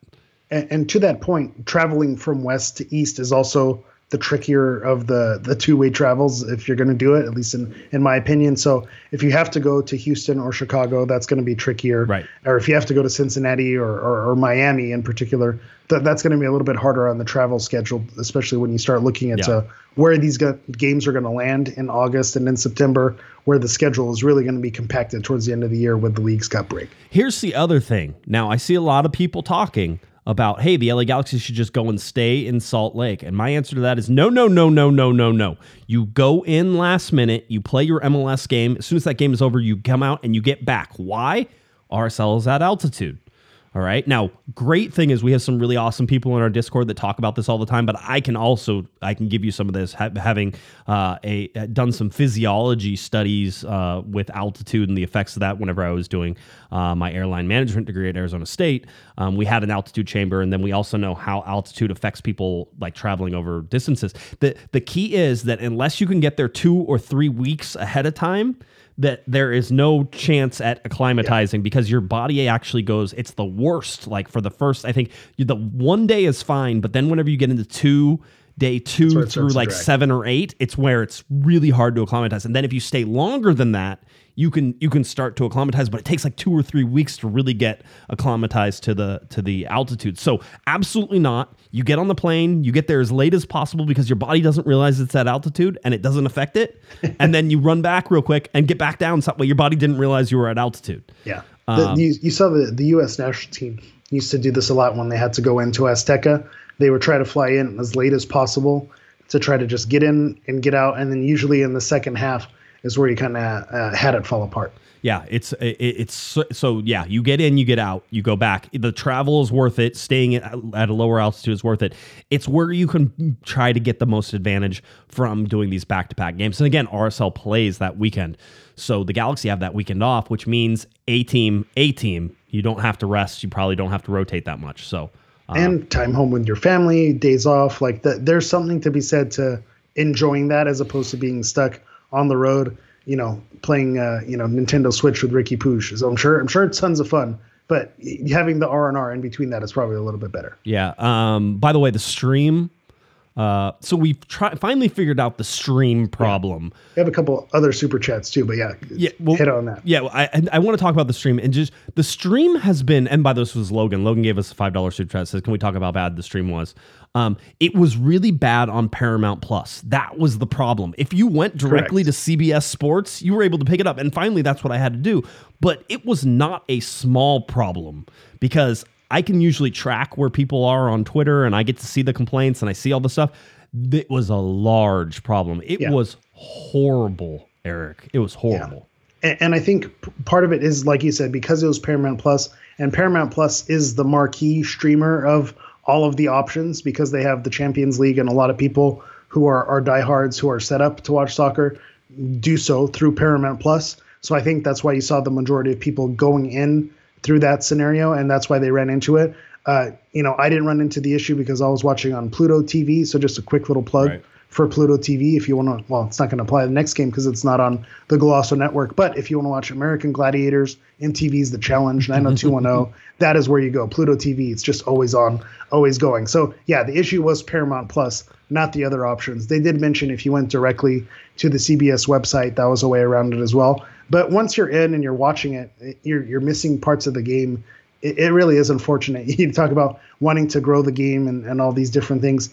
And, and to that point, traveling from west to east is also the trickier of the the two way travels if you're going to do it, at least in in my opinion. So if you have to go to Houston or Chicago, that's going to be trickier. Right. Or if you have to go to Cincinnati or or, or Miami in particular, th- that's going to be a little bit harder on the travel schedule, especially when you start looking at Yeah. uh, where these go- games are going to land in August and in September, where the schedule is really going to be compacted towards the end of the year with the league's cut break. Here's the other thing. Now, I see a lot of people talking about, hey, the LA Galaxy should just go and stay in Salt Lake. And my answer to that is no, no, no, no, no, no, no. You go in last minute, you play your MLS game. As soon as that game is over, you come out and you get back. Why? RSL is at altitude. All right. Now, great thing is we have some really awesome people in our Discord that talk about this all the time. But I can also I can give you some of this ha- having uh, a done some physiology studies uh, with altitude and the effects of that. Whenever I was doing uh, my airline management degree at Arizona State, um, we had an altitude chamber, and then we also know how altitude affects people like traveling over distances. the The key is that unless you can get there two or three weeks ahead of time that there is no chance at acclimatizing because your body actually goes it's the worst like for the first i think the one day is fine but then whenever you get into two day two through it starts to like seven or eight it's where it's really hard to acclimatize. And then if you stay longer than that you can you can start to acclimatize but it takes like two or three weeks to really get acclimatized to the to the altitude so absolutely not you get on the plane you get there as late as possible because your body doesn't realize it's at altitude and it doesn't affect it and then you run back real quick and get back down so that way your body didn't realize you were at altitude Yeah. The, um, you, you saw the, the U.S. national team used to do this a lot when they had to go into Azteca. They would try to fly in as late as possible to try to just get in and get out. And then usually in the second half is where you kind of uh, had it fall apart. Yeah, it's it, it's so, so yeah. You get in, you get out, you go back. The travel is worth it. Staying at, at a lower altitude is worth it. It's where you can try to get the most advantage from doing these back to back games. And again, RSL plays that weekend, so the Galaxy have that weekend off, which means a team, a team. You don't have to rest. You probably don't have to rotate that much. So and time home with your family, days off. Like that, there's something to be said to enjoying that as opposed to being stuck on the road. You know, playing uh, you know Nintendo Switch with Ricky Puig. So I'm sure I'm sure it's tons of fun. But having the R and R in between that is probably a little bit better. Yeah. Um, by the way, the stream. Uh, so we've tri- finally figured out the stream problem. We have a couple other super chats too, but yeah, Yeah, well, hit on that. Yeah, well, I I want to talk about the stream and just the stream has been. And by this was Logan. Logan gave us a five dollar super chat. Says, "Can we talk about how bad the stream was?" Um, it was really bad on Paramount Plus. That was the problem. If you went directly Correct. to CBS Sports, you were able to pick it up. And finally, that's what I had to do. But it was not a small problem because I can usually track where people are on Twitter and I get to see the complaints and I see all the stuff. It was a large problem. It Yeah. was horrible, Eric. It was horrible. and, and I think part of it is like you said because it was Paramount Plus, and Paramount Plus is the marquee streamer of all of the options because they have the Champions League, and a lot of people who are are diehards who are set up to watch soccer do so through Paramount Plus. So I think that's why you saw the majority of people going in through that scenario, and that's why they ran into it. Uh, you know, I didn't run into the issue because I was watching on Pluto TV. So just a quick little plug Right. for Pluto TV if you want to. Well, it's not going to apply the next game because it's not on the Golasso network. But if you want to watch American Gladiators, MTV's The Challenge, 90210, that is where you go. Pluto TV, it's just always on, always going. So yeah, the issue was Paramount Plus, not the other options. They did mention if you went directly to the CBS website, that was a way around it as well. But once you're in and you're watching it, you're you're missing parts of the game. It, it really is unfortunate. You talk about wanting to grow the game and, and all these different things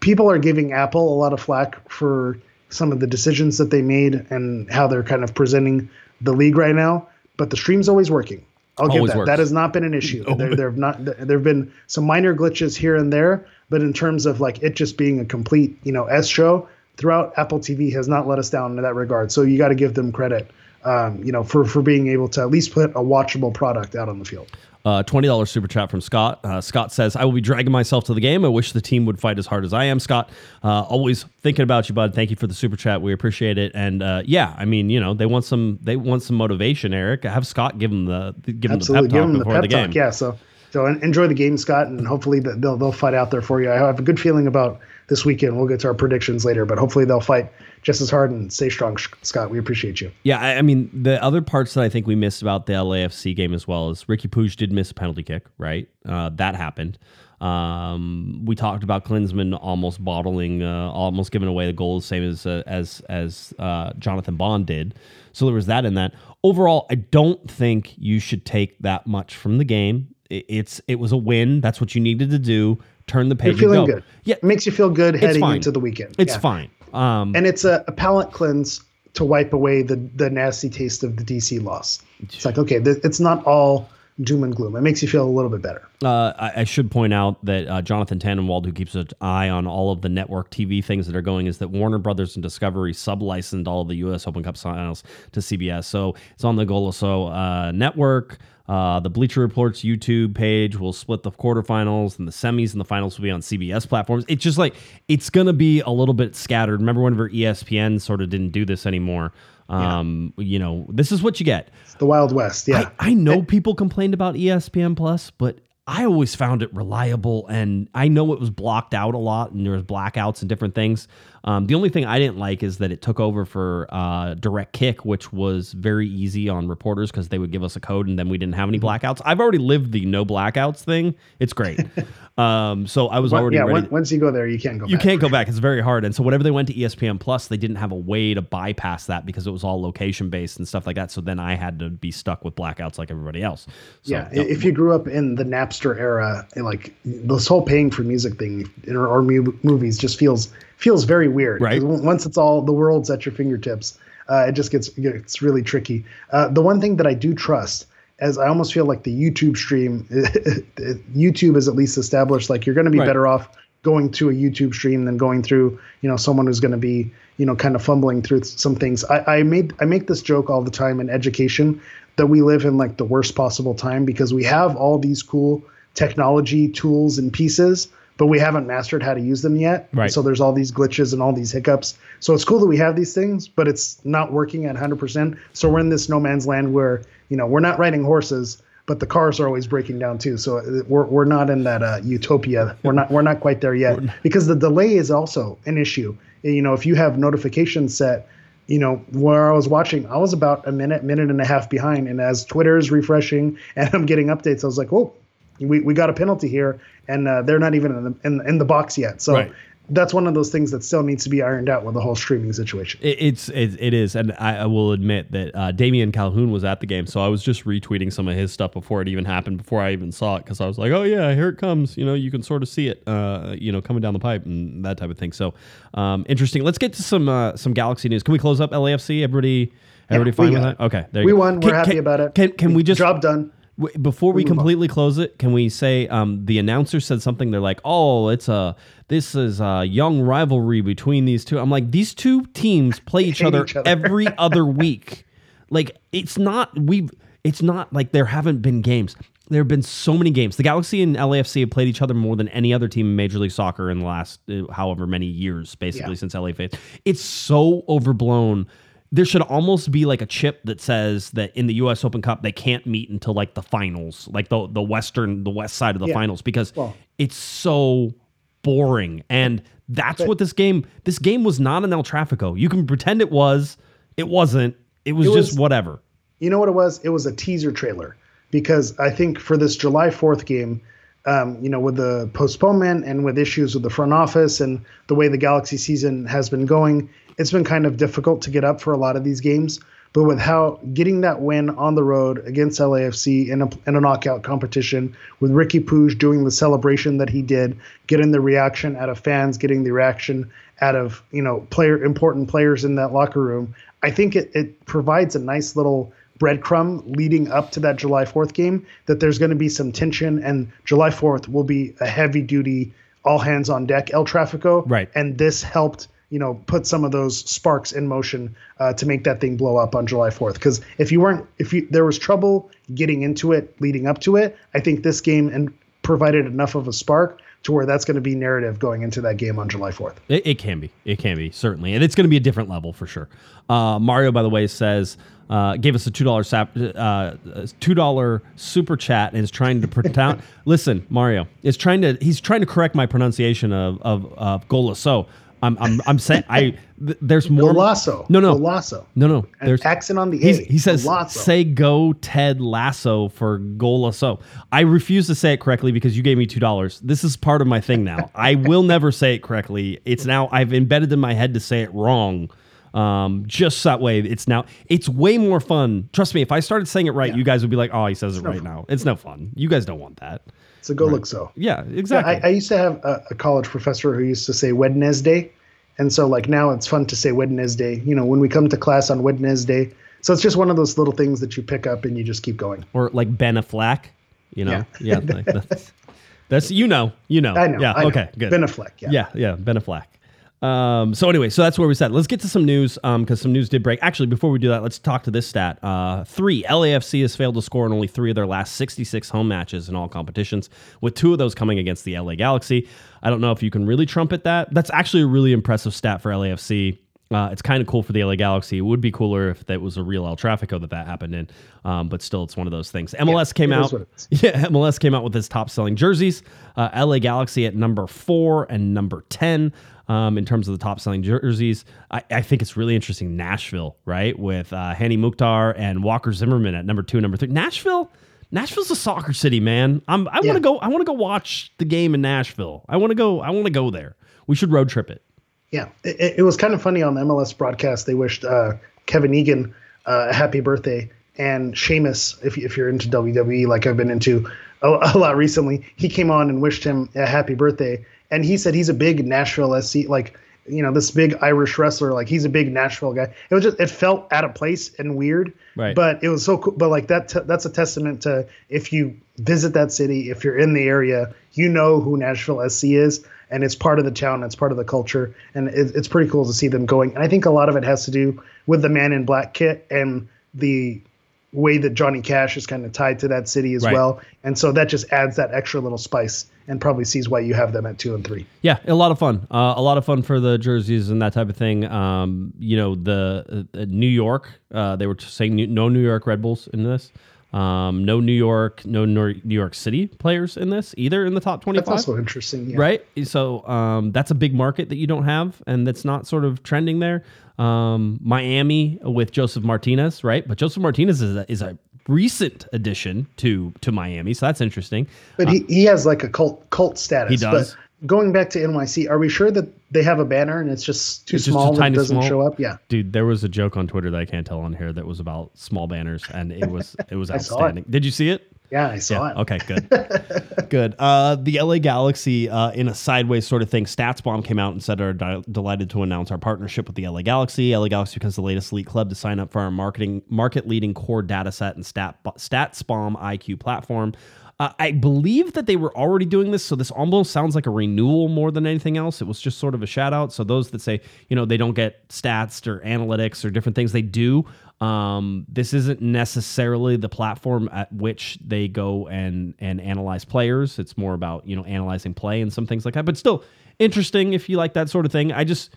people are giving Apple a lot of flack for some of the decisions that they made and how they're kind of presenting the league right now. But the stream's always working. I'll give that. works. That has not been an issue. There, there have not. There have been some minor glitches here and there, but in terms of like it just being a complete, you know, S show throughout, Apple TV has not let us down in that regard. So you got to give them credit, um, you know, for for being able to at least put a watchable product out on the field. Uh, $20 super chat from Scott. Uh, Scott says, I will be dragging myself to the game. I wish the team would fight as hard as I am. Scott, uh, always thinking about you, bud. Thank you for the super chat. We appreciate it. And uh, yeah, I mean, you know, they want some they want some motivation, Eric. Have Scott give them the give them the pep give talk them the before pep the game. talk. Yeah, so so enjoy the game, Scott, and hopefully that they'll they'll fight out there for you. I have a good feeling about this weekend. We'll get to our predictions later, but hopefully they'll fight just as hard and stay strong. Scott, we appreciate you. Yeah, I, I mean the other parts that I think we missed about the LAFC game as well is Ricky Puig did miss a penalty kick, right? Uh, that happened. Um, we talked about Klinsmann almost bottling, uh, almost giving away the goals, same as uh, as as uh, Jonathan Bond did. So there was that in that. Overall, I don't think you should take that much from the game. It's it was a win. That's what you needed to do. Turn the page. You're feeling go. good. Yeah, it makes you feel good heading into the weekend. It's yeah. fine. Um, and it's a, a palate cleanse to wipe away the the nasty taste of the DC loss. It's like okay, th- it's not all doom and gloom. It makes you feel a little bit better. Uh, I, I, should point out that uh, Jonathan Tannenwald, who keeps an eye on all of the network TV things that are going, is that Warner Brothers and Discovery sublicensed all of the U.S. Open Cup finals to CBS. So it's on the Goloso uh, network. Uh, the Bleacher Reports YouTube page will split the quarterfinals and the semis and the finals will be on CBS platforms. It's just like it's going to be a little bit scattered. Remember whenever ESPN sort of didn't do this anymore? Um, yeah. you know, this is what you get. It's the Wild West. Yeah. I, I know it, people complained about ESPN Plus, but I always found it reliable, and I know it was blocked out a lot, and there was blackouts and different things. Um, the only thing I didn't like is that it took over for uh, Direct Kick, which was very easy on reporters because they would give us a code, and then we didn't have any mm-hmm. blackouts. I've already lived the no blackouts thing; it's great. um, so I was already yeah. Ready. Once you go there, you can't go. You back. can't go back. It's very hard. And so whenever they went to ESPN Plus, they didn't have a way to bypass that because it was all location based and stuff like that. So then I had to be stuck with blackouts like everybody else. So, yeah, no. if you grew up in the Napster era, like this whole paying for music thing or, or movies just feels feels very weird. Right. Once it's all the world's at your fingertips, uh, it just gets it's really tricky. Uh, the one thing that I do trust, as I almost feel like the YouTube stream, YouTube is at least established like you're going to be right. better off going to a YouTube stream than going through you know someone who's going to be you know kind of fumbling through some things. I, I made I make this joke all the time in education that we live in like the worst possible time because we have all these cool technology tools and pieces but we haven't mastered how to use them yet. Right. So there's all these glitches and all these hiccups. So it's cool that we have these things, but it's not working at 100%. So we're in this no man's land where, you know, we're not riding horses, but the cars are always breaking down too. So uh, we're, we're not in that uh, utopia. We're not we're not quite there yet because the delay is also an issue. You know, if you have notifications set, you know, where I was watching, I was about a minute, minute and a half behind. And as Twitter is refreshing and I'm getting updates, I was like, oh, we, we got a penalty here, and uh, they're not even in the, in, in the box yet. So right. that's one of those things that still needs to be ironed out with the whole streaming situation. It, it's it, it is, and I, I will admit that uh, Damian Calhoun was at the game, so I was just retweeting some of his stuff before it even happened, before I even saw it, because I was like, oh yeah, here it comes. You know, you can sort of see it, uh, you know, coming down the pipe and that type of thing. So um, interesting. Let's get to some uh, some Galaxy news. Can we close up LAFC? Everybody. Everybody yeah, fine with that? Okay, we won. We're happy can, about it. Can can we just job done? Before we completely close it, can we say um, the announcer said something? They're like, "Oh, it's a this is a young rivalry between these two. I'm like, these two teams play each other, each other. every other week. Like, it's not we've. It's not like there haven't been games. There have been so many games. The Galaxy and LAFC have played each other more than any other team in Major League Soccer in the last uh, however many years, basically yeah. since LA faced. It's so overblown there should almost be like a chip that says that in the U.S. Open Cup they can't meet until like the finals, like the the western, the west side of the yeah. finals, because well, it's so boring. And that's but, what this game. This game was not an El Trafico. You can pretend it was. It wasn't. It was, it was just whatever. You know what it was? It was a teaser trailer because I think for this July Fourth game. Um, you know, with the postponement and with issues with the front office and the way the Galaxy season has been going, it's been kind of difficult to get up for a lot of these games. But with how getting that win on the road against LAFC in a, in a knockout competition, with Ricky Puig doing the celebration that he did, getting the reaction out of fans, getting the reaction out of you know player important players in that locker room, I think it, it provides a nice little breadcrumb leading up to that July 4th game that there's going to be some tension and July 4th will be a heavy duty all hands on deck El Trafico. Right. And this helped you know put some of those sparks in motion uh, to make that thing blow up on July 4th. Because if you weren't, if you there was trouble getting into it leading up to it, I think this game and provided enough of a spark to where that's going to be narrative going into that game on July 4th. It, it can be. It can be certainly, and it's going to be a different level for sure. Uh, Mario, by the way, says uh, gave us a two dollar sap, uh, two dollar super chat and is trying to pronounce. listen, Mario is trying to he's trying to correct my pronunciation of of, of Gola. I'm I'm I'm saying I th- there's more lasso No, no, lasso no, no. An There's accent on the A. He says Golasso. say go Ted Lasso for Golasso. I refuse to say it correctly because you gave me two dollars. This is part of my thing now. I will never say it correctly. It's now I've embedded in my head to say it wrong. Um, just that way, it's now it's way more fun. Trust me, if I started saying it right, you guys would be like, "Oh, he says it right now." It's no fun. You guys don't want that. So go look so. Yeah, Yeah, exactly. I, I used to have a, a college professor who used to say Wednesday, and so like now it's fun to say Wednesday. You know, when we come to class on Wednesday. So it's just one of those little things that you pick up and you just keep going. or like Ben Affleck, you know? Yeah, like that's, that's you know, you know. I know. Yeah, I know. okay, good. Ben Affleck. Yeah. Yeah, yeah, Ben Affleck. Um, so anyway, so that's where we said. Let's get to some news because some news did break. Actually, before we do that, let's talk to this stat. Uh, three LAFC has failed to score in only three of their last 66 home matches in all competitions, with two of those coming against the LA Galaxy. I don't know if you can really trumpet that. That's actually a really impressive stat for LAFC. Uh, it's kind of cool for the LA Galaxy. It would be cooler if that was a real El Trafico that that happened in, um, but still, it's one of those things. MLS came out. what it is. Yeah, MLS came out with its top selling jerseys. Uh, LA Galaxy at number four and number 10 um, in terms of the top selling jerseys. I, I think it's really interesting. Nashville, right? With uh, Hany Mukhtar and Walker Zimmerman at number two and number three. Nashville. Nashville's a soccer city, man. I'm, I want to go. I want to go watch the game in Nashville. I want to go. I want to go there. We should road trip it. Yeah, it, it was kind of funny on the MLS broadcast. They wished uh, Kevin Egan uh, a happy birthday, and Sheamus, if, if you're into WWE, like I've been into a, a lot recently, he came on and wished him a happy birthday. And he said he's a big Nashville SC, like you know this big Irish wrestler, like he's a big Nashville guy. It was just it felt out of place and weird, Right. But it was so cool. But like that, t- that's a testament to if you visit that city, if you're in the area, you know who Nashville SC is, and it's part of the town, it's part of the culture, and it, it's pretty cool to see them going. And I think a lot of it has to do with the Man in Black kit and the way that Johnny Cash is kind of tied to that city as Right. well, and so that just adds that extra little spice, and probably sees why you have them at two and three. Yeah, a lot of fun. Uh, a lot of fun for the jerseys and that type of thing. Um, you know, the uh, uh, New York. Uh, they were saying new, no New York Red Bulls in this. Um, no New York, no New York City players in this either in the top That's twenty-five. also interesting, yeah. right? So um, that's a big market that you don't have, and that's not sort of trending there. Um, Miami with Josef Martinez, right? But Josef Martinez is a, is a recent addition to to Miami, so that's interesting. But he, he has like a cult cult status. He does. But going back to NYC, are we sure that they have a banner and it's just too It's small a that it doesn't small- show up? Yeah. Dude, there was a joke on Twitter that I can't tell on here that was about small banners, and it was it was saw it. outstanding. Did you see it? Yeah, I saw Yeah. it. Okay. Good. good. Uh, the LA Galaxy, uh, in a sideways sort of thing, StatsBomb came out and said, "Are di- delighted to announce our partnership with the LA Galaxy. LA Galaxy becomes the latest elite club to sign up for our marketing market leading core data set and stat StatsBomb IQ platform." Uh, I believe that they were already doing this, so this almost sounds like a renewal more than anything else. It was just sort of a shout out. So those that say, you know, they don't get stats or analytics or different things, they do. Um, this isn't necessarily the platform at which they go and and analyze players. It's more about you know analyzing play and some things like that. But still interesting if you like that sort of thing. I just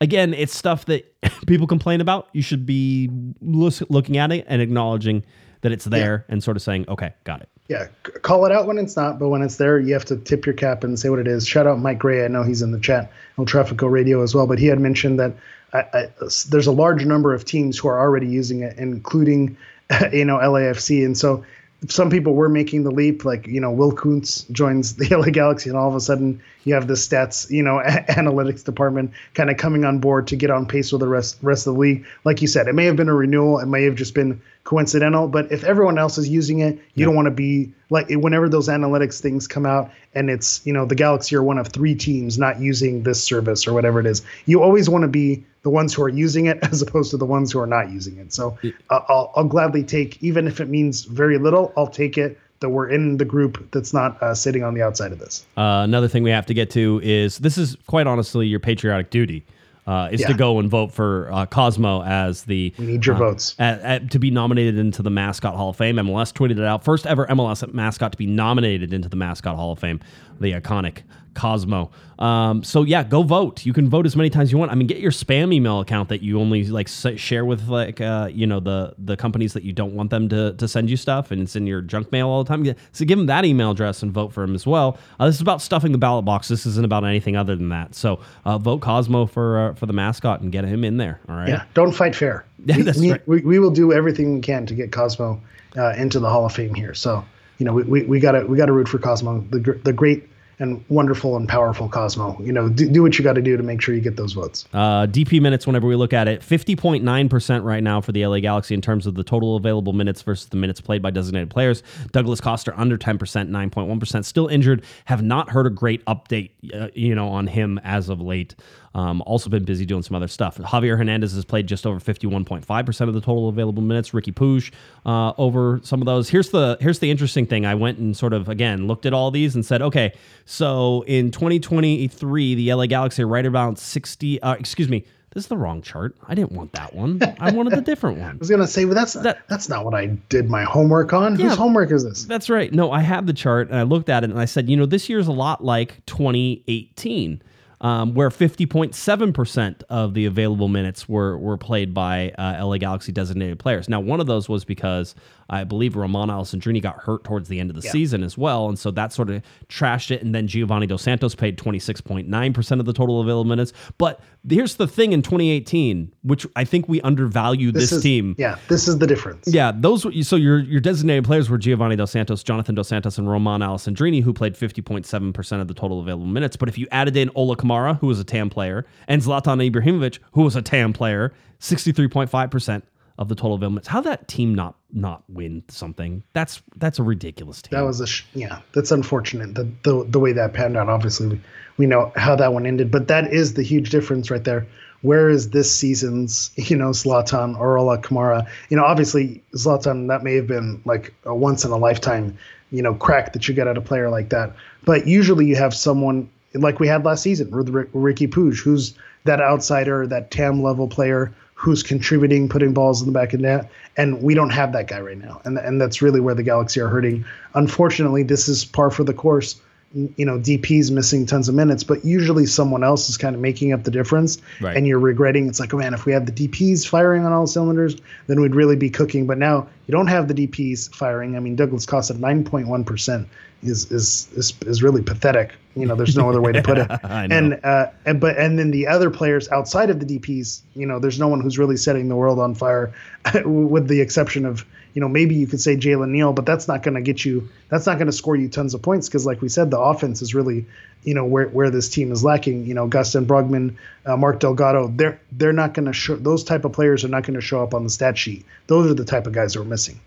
again, it's stuff that people complain about. You should be looking at it and acknowledging that it's there and sort of saying, okay, got it. Yeah, call it out when it's not, but when it's there, you have to tip your cap and say what it is. Shout out Mike Gray. I know he's in the chat on Trafico Radio as well, but he had mentioned that I, I, there's a large number of teams who are already using it, including you know LAFC, and so some people were making the leap, like you know Will Kuntz joins the LA Galaxy, and all of a sudden you have the stats, you know, analytics department kind of coming on board to get on pace with the rest rest of the league. Like you said, it may have been a renewal, it may have just been coincidental, but if everyone else is using it, you don't want to be like whenever those analytics things come out and it's you know the Galaxy are one of three teams not using this service or whatever it is. You always want to be the ones who are using it as opposed to the ones who are not using it. So uh, I'll, I'll gladly take, even if it means very little, I'll take it that we're in the group that's not uh, sitting on the outside of this. Uh, another thing we have to get to is this is quite honestly your patriotic duty. uh, is Yeah. to go and vote for uh, Cosmo as the We need your uh, votes. at, at- to be nominated into the Mascot Hall of Fame. MLS tweeted it out. First ever MLS mascot to be nominated into the Mascot Hall of Fame, the iconic Cosmo. Um, so yeah, go vote. You can vote as many times as you want. I mean, get your spam email account that you only like share with like uh, you know the the companies that you don't want them to, to send you stuff, and it's in your junk mail all the time. So give them that email address and vote for him as well. Uh, this is about stuffing the ballot box. This isn't about anything other than that. So uh, vote Cosmo for uh, for the mascot and get him in there. All right. Yeah, don't fight fair. Yeah, we, that's we, right. we, we will do everything we can to get Cosmo uh, into the Hall of Fame here. So you know, we, we, we gotta we gotta root for Cosmo, the the great and wonderful and powerful Cosmo. You know, do, do what you got to do to make sure you get those votes. Uh, DP minutes, whenever we look at it, 50.9% right now for the LA Galaxy in terms of the total available minutes versus the minutes played by designated players. Douglas Costa under 10%, 9.1%. Still injured. Have not heard a great update, uh, you know, on him as of late. Um, also been busy doing some other stuff. Javier Hernandez has played just over 51.5% of the total available minutes. Ricky Puig uh, over some of those. Here's the here's the interesting thing. I went and sort of again looked at all these and said, okay, so in 2023, the LA Galaxy are right around 60. Uh, excuse me, this is the wrong chart. I didn't want that one. I wanted the different one. I was gonna say, well, that's That- that's not what I did my homework on. Yeah. Whose homework is this? That's right. No, I have the chart and I looked at it and I said, you know, this year's a lot like 2018, um, where 50.7% of the available minutes were were played by uh, LA Galaxy designated players. Now, one of those was because I believe Romain Alessandrini got hurt towards the end of the season as well, and so that sort of trashed it. And then Giovanni Dos Santos paid 26.9% of the total available minutes. But here's the thing: in 2018, which I think we undervalued this, is, team. Yeah, this is the difference. Yeah, those so your your designated players were Giovanni Dos Santos, Jonathan Dos Santos, and Romain Alessandrini, who played 50.7% of the total available minutes. But if you added in Ola Kamara, who was a TAM player, and Zlatan Ibrahimovic, who was a TAM player, 63.5% of the total available minutes. How that team not not win something? That's that's a ridiculous team. That was a sh- yeah. That's unfortunate. The, the the way that panned out. Obviously, we, we know how that one ended, but that is the huge difference right there. Where is this season's you know Zlatan or Ola Kamara? You know, obviously Zlatan that may have been like a once in a lifetime you know crack that you get at a player like that. But usually you have someone like we had last season with Ricky Puig, who's that outsider, that TAM level player who's contributing, putting balls in the back of net, and we don't have that guy right now, and and that's really where the Galaxy are hurting. Unfortunately, this is par for the course. You know, DP's missing tons of minutes, but usually someone else is kind of making up the difference, Right. and you're regretting. It's like, oh man, if we had the DPs firing on all cylinders, then we'd really be cooking. But now you don't have the DPs firing. I mean, Douglas nine point one percent is is is is really pathetic. You know, there's no other way to put it. And uh, and but and then the other players outside of the DPS, you know, there's no one who's really setting the world on fire, with the exception of you know maybe you could say Jalen Neal, but that's not going to get you. That's not going to score you tons of points because, like we said, the offense is really you know where where this team is lacking. You know, Gaston Brugman, uh, Mark Delgado, they're they're not going to show. Those type of players are not going to show up on the stat sheet. Those are the type of guys that we're missing.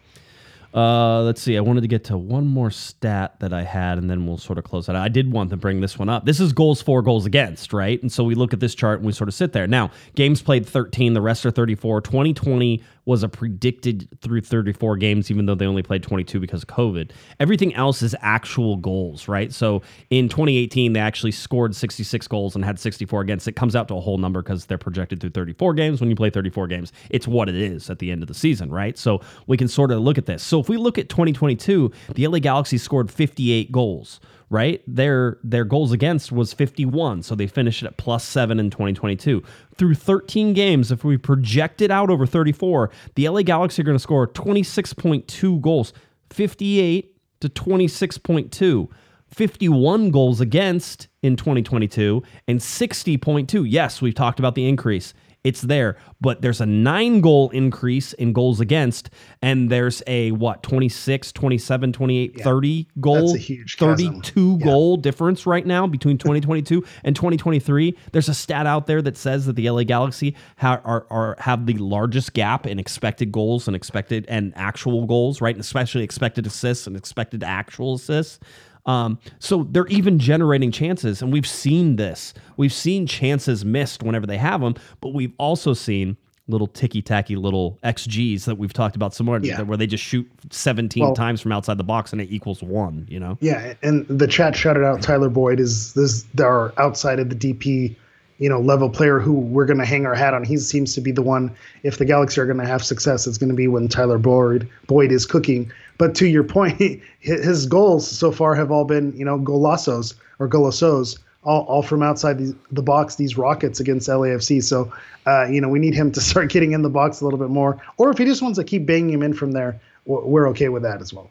Uh, let's see. I wanted to get to one more stat that I had, and then we'll sort of close that out. I did want to bring this one up. This is goals for, goals against, right? And so we look at this chart and we sort of sit there. Now, games played 13, the rest are 34. 2020 was a predicted through 34 games, even though they only played 22 because of COVID. Everything else is actual goals, right? So in 2018, they actually scored 66 goals and had 64 against. It comes out to a whole number because they're projected through 34 games. When you play 34 games, it's what it is at the end of the season, right? So we can sort of look at this. So if we look at 2022, the LA Galaxy scored 58 goals right? Their their goals against was 51, so they finished at plus 7 in 2022. Through 13 games, if we project it out over 34, the LA Galaxy are going to score 26.2 goals, 58 to 26.2. 51 goals against in 2022 and 60.2. Yes, we've talked about the increase. It's there, but there's a nine goal increase in goals against, and there's a what 26, 27, 28, 30 goal, That's a huge chasm. 32 goal difference right now between 2022 and 2023. There's a stat out there that says that the LA Galaxy ha- are, are have the largest gap in expected goals and expected and actual goals, right? And especially expected assists and expected actual assists. Um, so they're even generating chances, and we've seen this. We've seen chances missed whenever they have them, but we've also seen little ticky tacky little XGs that we've talked about some more, Yeah. where they just shoot 17 Well- times from outside the box and it equals one. You know, Yeah, and the chat shouted out Tyler Boyd is this our outside of the DP, you know level player who we're going to hang our hat on. He seems to be the one. If the Galaxy are going to have success, it's going to be when Tyler Boyd Boyd is cooking. But to your point, his goals so far have all been you know golazos or golasos, all, all from outside the, the box. These rockets against LAFC. So uh, you know we need him to start getting in the box a little bit more. Or if he just wants to keep banging him in from there, we're okay with that as well.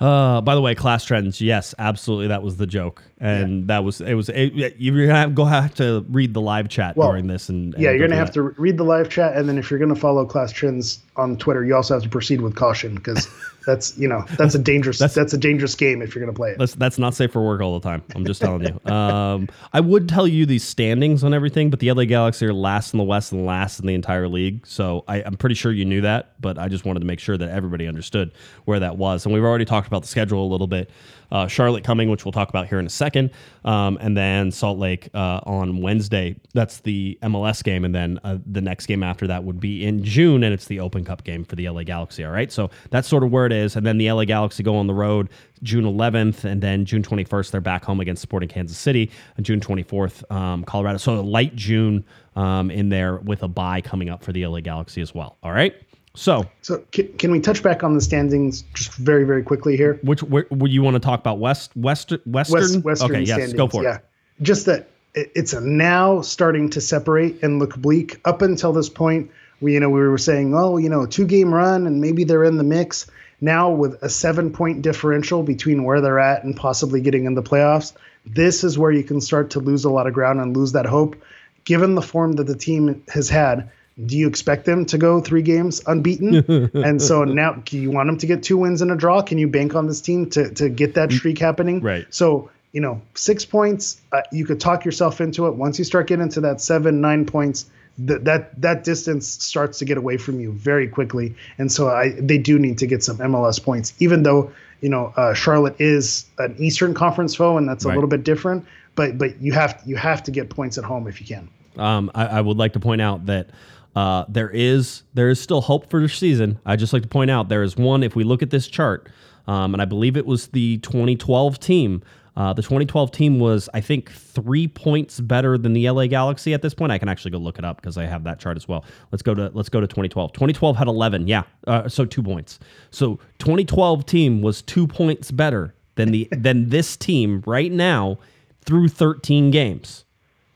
Uh, by the way, class trends. Yes, absolutely. That was the joke, and yeah. that was it. Was it, you're gonna have, go have to read the live chat well, during this, and, and yeah, you're gonna have that. to read the live chat, and then if you're gonna follow class trends on Twitter, you also have to proceed with caution because that's you know that's a dangerous that's, that's a dangerous game if you're to play it. That's that's not safe for work all the time. I'm just telling you. Um, I would tell you these standings on everything, but the LA Galaxy are last in the West and last in the entire league. So I, I'm pretty sure you knew that, but I just wanted to make sure that everybody understood where that was. And we've already talked about the schedule a little bit uh, Charlotte coming, which we'll talk about here in a second, um, and then Salt Lake uh, on Wednesday. That's the MLS game, and then uh, the next game after that would be in June, and it's the Open Cup game for the LA Galaxy. All right, so that's sort of where it is, and then the LA Galaxy go on the road June 11th, and then June 21st they're back home against Sporting Kansas City, and June 24th um, Colorado. So a light June um, in there with a bye coming up for the LA Galaxy as well. All right. So, so can, can, we touch back on the standings just very, very quickly here? Which would you want to talk about? West, West, Western. West, Western okay, yes, go for it. Yeah, just that it's now starting to separate and look bleak. Up until this point, we you know we were saying, oh, you know, two game run and maybe they're in the mix. Now with a seven point differential between where they're at and possibly getting in the playoffs, this is where you can start to lose a lot of ground and lose that hope. Given the form that the team has had, do you expect them to go three games unbeaten? and so now, do you want them to get two wins and a draw? Can you bank on this team to to get that streak happening? Right. So you know, six points, uh, you could talk yourself into it. Once you start getting into that seven, nine points, th- that that distance starts to get away from you very quickly. And so I they do need to get some MLS points, even though you know uh, Charlotte is an Eastern Conference foe, and that's a right. little bit different. But but you have you have to get points at home if you can. Um, I, I would like to point out that uh, there is there is still hope for the season. I just like to point out there is one. If we look at this chart, um, and I believe it was the 2012 team. Uh, the 2012 team was, I think, three points better than the LA Galaxy at this point. I can actually go look it up because I have that chart as well. Let's go to let's go to 2012. 2012 had 11, yeah, uh, so two points. So 2012 team was two points better than the than this team right now through 13 games,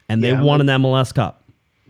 and they yeah, won an MLS Cup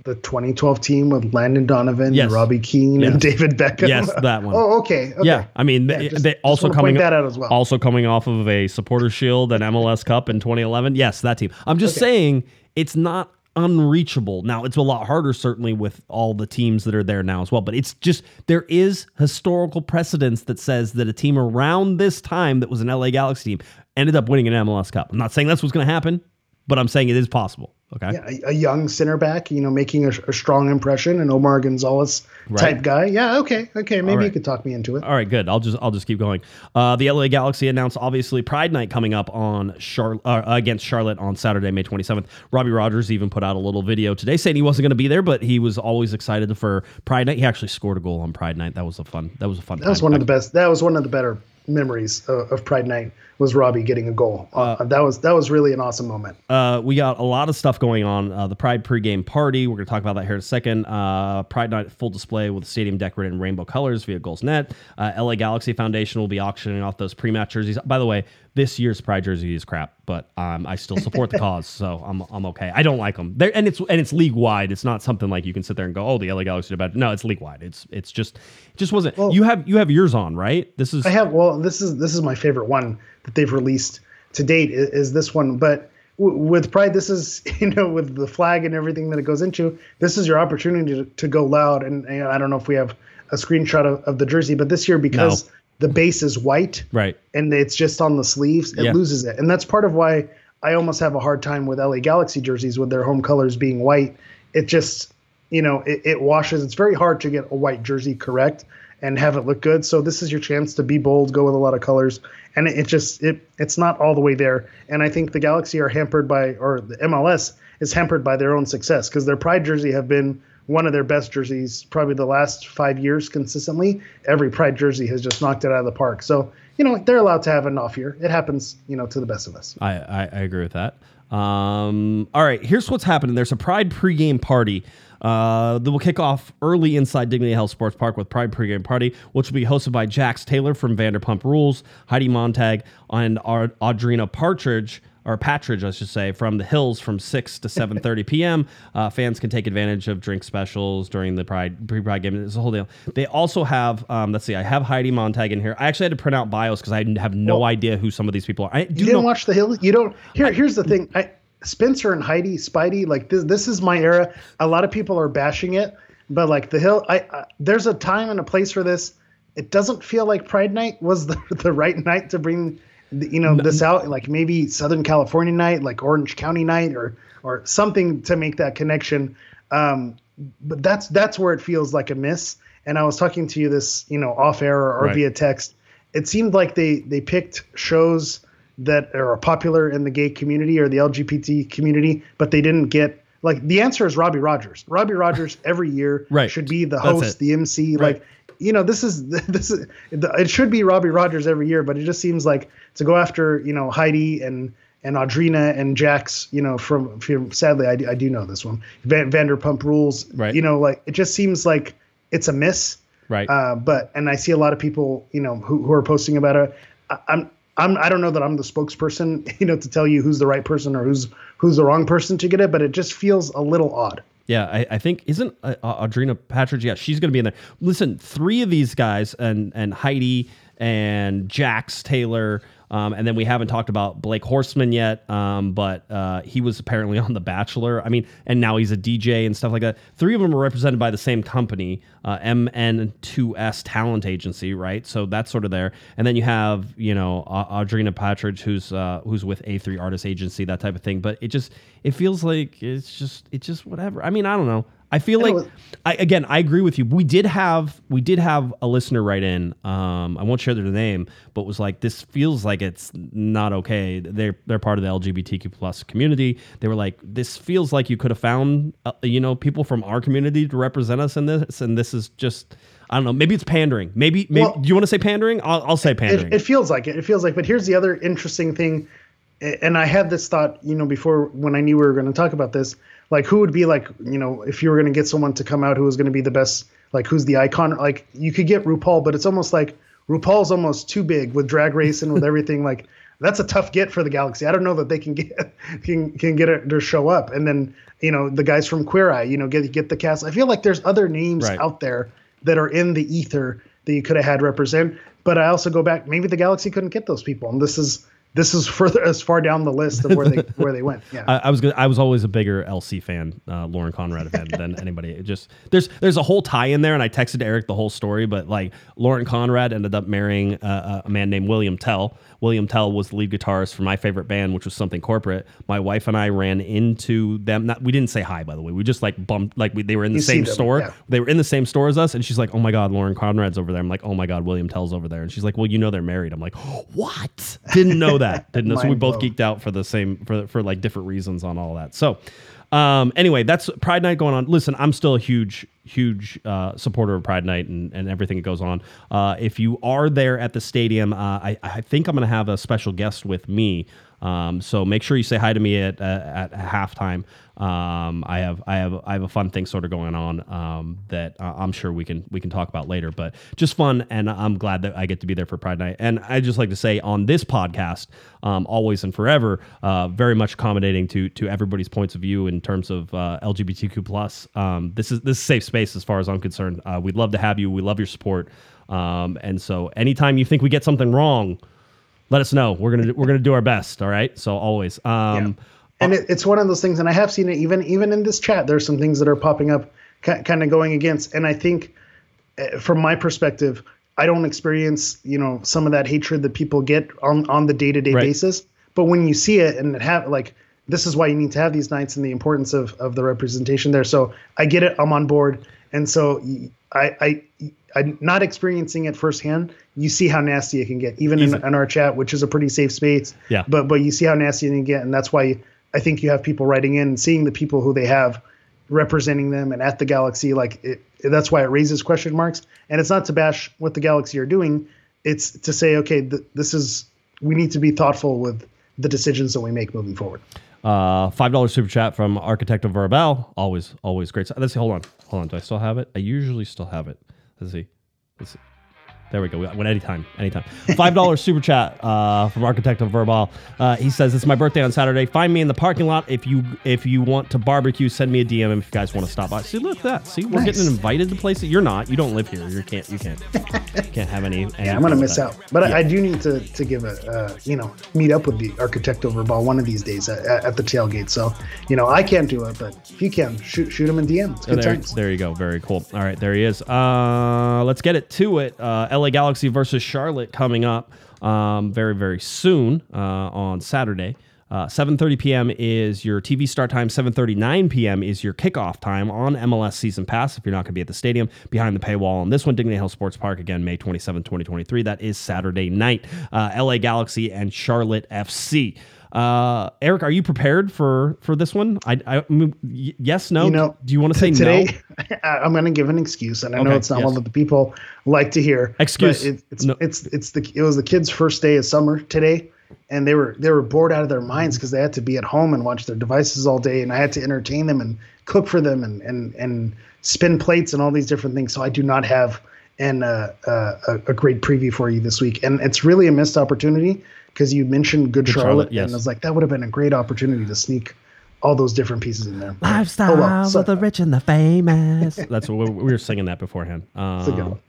the 2012 team with Landon Donovan, yes. Robbie Keane, yes. and David Beckham. Yes, that one. oh, okay. okay. Yeah, I mean, yeah, they, just, they also coming that out as well. Also coming off of a Supporter Shield and MLS Cup in 2011. Yes, that team. I'm just okay. saying it's not unreachable. Now, it's a lot harder, certainly, with all the teams that are there now as well. But it's just there is historical precedence that says that a team around this time that was an LA Galaxy team ended up winning an MLS Cup. I'm not saying that's what's going to happen, but I'm saying it is possible. Okay. Yeah, a, a, young center back, you know, making a, a strong impression, an Omar Gonzalez right. type guy. Yeah, okay, okay, maybe right. you could talk me into it. All right, good. I'll just I'll just keep going. Uh, the LA Galaxy announced obviously Pride Night coming up on Char- uh, against Charlotte on Saturday, May 27th. Robbie Rogers even put out a little video today saying he wasn't going to be there, but he was always excited for Pride Night. He actually scored a goal on Pride Night. That was a fun. That was a fun. That was one of the best. That was one of the better memories of, of Pride Night was Robbie getting a goal. Uh, uh, that was that was really an awesome moment. Uh, we got a lot of stuff going on. Uh, the Pride pregame party. We're going to talk about that here in a second. Uh, Pride night full display with the stadium decorated in rainbow colors via Goalsnet. Uh, LA Galaxy Foundation will be auctioning off those pre-match jerseys. By the way, this year's Pride jersey is crap, but um, I still support the cause, so I'm, I'm okay. I don't like them. They're, and it's and it's league wide. It's not something like you can sit there and go, oh, the LA Galaxy are bad. No, it's league wide. It's it's just it just wasn't. Well, you have you have yours on, right? This is I have. Well, this is this is my favorite one that they've released to date is, is this one, but with pride this is you know with the flag and everything that it goes into this is your opportunity to, to go loud and, and, i don't know if we have a screenshot of, of the jersey but this year because no the base is white, right, and it's just on the sleeves, it yeah. loses it, and that's part of why I almost have a hard time with LA Galaxy jerseys with their home colors being white. It just, you know, it, it washes. It's very hard to get a white jersey correct and have it look good. So this is your chance to be bold, go with a lot of colors, and it, it just it it's not all the way there. And I think the Galaxy are hampered by, or the MLS is hampered by their own success because their Pride jersey have been one of their best jerseys probably the last five years consistently. Every Pride jersey has just knocked it out of the park. So, you know, they're allowed to have an off year. It happens, you know, to the best of us. I, I, I agree with that. Um, all right, here's what's happening. There's a Pride pregame party. Uh, that will kick off early inside Dignity Health Sports Park with Pride pregame party, which will be hosted by Jax Taylor from Vanderpump Rules, Heidi Montag, and Audrina Partridge or Patridge, I should say, from the Hills from 6 to 7.30 p.m. Uh, fans can take advantage of drink specials during the Pride pre-Pride game. It's a whole deal. They also have, um, let's see, I have Heidi Montag in here. I actually had to print out bios because I have no well, idea who some of these people are. I do you didn't know- watch the Hills? You don't. Here, here's the thing. I, Spencer and Heidi, Speidi, like this. This is my era. A lot of people are bashing it, but like the Hill, I, I there's a time and a place for this. It doesn't feel like Pride Night was the, the right night to bring you know this out like maybe southern california night like orange county night or or something to make that connection um, but that's that's where it feels like a miss and i was talking to you this you know off air or, right. via text it seemed like they they picked shows that are popular in the gay community or the lgbt community but they didn't get like the answer is robbie rogers robbie rogers every year right. should be the host the mc right. like you know, this is this is it should be Robbie Rogers every year, but it just seems like to go after you know Heidi and and Audrina and Jax, you know, from, from sadly I, I do know this one Van, Vanderpump Rules, right? You know, like it just seems like it's a miss, right? Uh, but and I see a lot of people, you know, who, who are posting about it. I, I'm I'm I don't know that I'm the spokesperson, you know, to tell you who's the right person or who's who's the wrong person to get it, but it just feels a little odd. Yeah, I, I, think isn't uh, Audrina Patridge? Yeah, she's going to be in there. Listen, three of these guys and and Heidi and Jax Taylor um, and then we haven't talked about Blake Horstmann yet, um, but uh, he was apparently on The Bachelor. I mean, and now he's a DJ and stuff like that. Three of them are represented by the same company, uh, MN2S Talent Agency, right? So that's sort of there. And then you have, you know, Audrina Patridge, who's uh, who's with A3 Artist Agency, that type of thing. But it just it feels like it's just it's just whatever. I mean, I don't know. I feel like I, again, I agree with you. We did have we did have a listener write in. Um, I won't share their name, but was like, this feels like it's not okay. They're they're part of the LGBTQ plus community. They were like, this feels like you could have found uh, you know people from our community to represent us in this, and this is just. I don't know. Maybe it's pandering. Maybe. maybe well, do you want to say pandering? I'll, I'll say pandering. It, it feels like it. It feels like. But here's the other interesting thing, and I had this thought, you know, before when I knew we were going to talk about this like who would be like you know if you were going to get someone to come out who was going to be the best like who's the icon like you could get RuPaul but it's almost like RuPaul's almost too big with drag race and with everything like that's a tough get for the galaxy. I don't know that they can get can can get it to show up. And then you know the guys from Queer Eye, you know, get get the cast. I feel like there's other names right. out there that are in the ether that you could have had represent. But I also go back, maybe the galaxy couldn't get those people, and this is this is further as far down the list of where they where they went. Yeah, I, I was gonna, I was always a bigger LC fan, uh, Lauren Conrad fan than anybody. It just there's there's a whole tie in there, and I texted Eric the whole story. But like Lauren Conrad ended up marrying uh, a man named William Tell, William Tell was the lead guitarist for my favorite band, which was Something Corporate. My wife and I ran into them. Not, we didn't say hi, by the way. We just like bumped, like we, they were in the you same store. Yeah. They were in the same store as us, and she's like, "Oh my god, Lauren Conrad's over there." I'm like, "Oh my god, William Tell's over there," and she's like, "Well, you know they're married." I'm like, "What? Didn't know that. Didn't know." so we both geeked out for the same for for like different reasons on all that. So. Um, anyway, that's Pride Night going on. Listen, I'm still a huge, huge uh, supporter of Pride Night and, and everything that goes on. Uh, if you are there at the stadium, uh, I, I think I'm going to have a special guest with me. Um, so make sure you say hi to me at, at halftime. Um, I have I have I have a fun thing sort of going on um, that uh, I'm sure we can we can talk about later. But just fun, and I'm glad that I get to be there for Pride Night. And I just like to say on this podcast, um, always and forever, uh, very much accommodating to to everybody's points of view in terms of uh, LGBTQ plus. Um, this is this is safe space as far as I'm concerned. Uh, we'd love to have you. We love your support. Um, and so anytime you think we get something wrong, let us know. We're gonna we're gonna do our best. All right. So always. Um, yeah and it, it's one of those things and i have seen it even even in this chat there's some things that are popping up kind of going against and i think eh, from my perspective i don't experience you know some of that hatred that people get on on the day-to-day right. basis but when you see it and it have like this is why you need to have these nights and the importance of of the representation there so i get it i'm on board and so i i I'm not experiencing it firsthand. You see how nasty it can get, even in, in, our chat, which is a pretty safe space. Yeah. But but you see how nasty it can get, and that's why I think you have people writing in and seeing the people who they have representing them and at the Galaxy. Like it, that's why it raises question marks. And it's not to bash what the Galaxy are doing. It's to say, okay, th- this is we need to be thoughtful with the decisions that we make moving forward. Uh, five dollars super chat from Architect of Verbal. Always, always great. Let's see. Hold on, hold on. Do I still have it? I usually still have it. Let's see. Let's see. There we go. We, when anytime, anytime. Five dollars super chat uh, from Architect of Verbal. Uh, he says it's my birthday on Saturday. Find me in the parking lot if you if you want to barbecue. Send me a DM if you guys want to stop by. See, look at that. See, we're Nice. getting invited to places. You're not. You don't live here. You can't. You can't. you can't have any. any Yeah, I'm gonna miss out, but Yeah. I, I do need to to give a uh, you know meet up with the architect of Verbal one of these days at, at the tailgate. So you know I can't do it, but if you can, shoot shoot him in DM. It's Oh, good there, times. there you go. Very cool. All right, there he is. Uh, let's get it to it. LA Galaxy versus Charlotte coming up um, very, very soon uh, on Saturday. Uh, 7:30 p.m. is your TV start time. 7:39 p.m. is your kickoff time on MLS Season Pass. If you're not going to be at the stadium, behind the paywall on this one, Dignity Health Sports Park again, May 27, 2023. That is Saturday night. Uh, LA Galaxy and Charlotte FC. Uh, Eric, are you prepared for for this one? I, I y- yes, no. You know, do you want to say today, no? I'm going to give an excuse, and I know it's not yes. one that the people like to hear. but Excuse. It, it's No. it's it's the it was the kids' first day of summer today, and they were they were bored out of their minds because they had to be at home and watch their devices all day, and I had to entertain them and cook for them and and and spin plates and all these different things. So I do not have an uh, uh, a, a great preview for you this week, and it's really a missed opportunity because you mentioned Good, Charlotte, Charlotte, yes. and I was like that would have been a great opportunity to sneak all those different pieces in there. Lifestyle Oh, well. So- of the rich and the famous. That's what we, we were singing that beforehand. Um, a good one.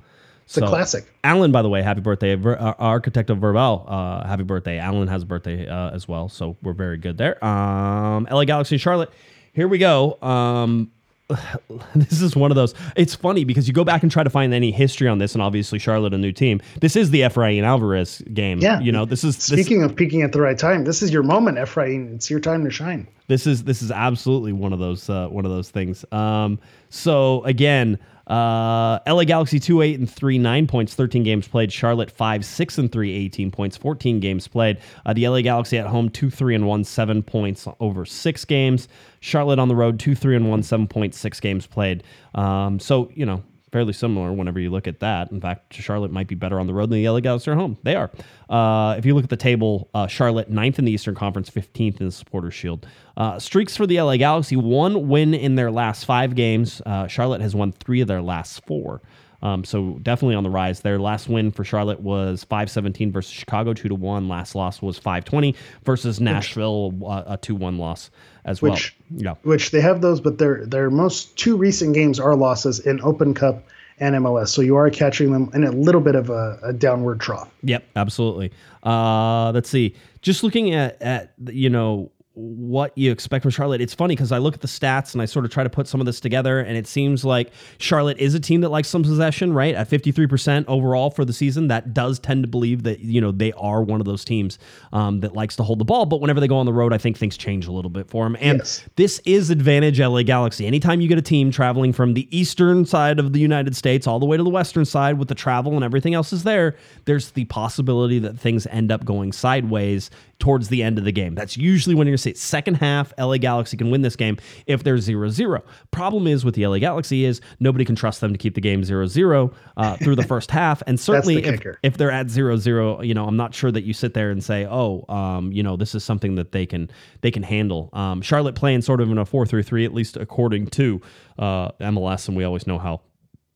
It's a classic. Alan, by the way, happy birthday. Ver, uh, Architect of Verbal, uh, happy birthday. Alan has a birthday uh, as well, so we're very good there. Um, LA Galaxy Charlotte. Here we go. Um, this is one of those. It's funny because you go back and try to find any history on this, and obviously Charlotte, a new team. This is the Efrain Alvarez game. Yeah. you know, this is this, Speaking of peaking at the right time, this is your moment, Ephraim. It's your time to shine. this is this is absolutely one of those uh, one of those things. Um, so again, uh, LA Galaxy two eight and three nine points, thirteen games played. Charlotte five six and three, 18 points, fourteen games played. Uh, the LA Galaxy at home two three and one, seven points over six games. Charlotte on the road two three and one, seven point six games played. Um, so you know fairly similar whenever you look at that. In fact, Charlotte might be better on the road than the LA Galaxy are home. They are. Uh, if you look at the table, uh, Charlotte ninth in the Eastern Conference, 15th in the Supporters Shield. Uh, streaks for the LA Galaxy, one win in their last five games. Uh, Charlotte has won three of their last four. Um, so definitely on the rise. Their last win for Charlotte was 5-17 versus Chicago, 2 to 1. Last loss was 5-20 versus Nashville, uh, a 2-1 loss as well. Which- Yeah. Which they have those, but their their most two recent games are losses in Open Cup and MLS. So you are catching them in a little bit of a, a downward trough. Yep, absolutely. Uh, let's see. Just looking at at you know what you expect from Charlotte. It's funny because I look at the stats and I sort of try to put some of this together, and it seems like Charlotte is a team that likes some possession, right? At fifty three percent overall for the season, that does tend to believe that you know they are one of those teams um, that likes to hold the ball. But whenever they go on the road, I think things change a little bit for them. And Yes. this is advantage LA Galaxy. Anytime you get a team traveling from the eastern side of the United States all the way to the western side with the travel and everything else is there, there's the possibility that things end up going sideways towards the end of the game. That's usually when you're going to say second half LA Galaxy can win this game if they're 0-0. Problem is with the LA Galaxy is nobody can trust them to keep the game 0-0 uh, through the first half and certainly if, if they're at 0-0, you know, I'm not sure that you sit there and say, "Oh, um, you know, this is something that they can they can handle." Um, Charlotte playing sort of in a 4-3-3 at least according to uh, MLS and we always know how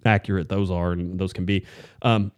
accurate those are and those can be. Um,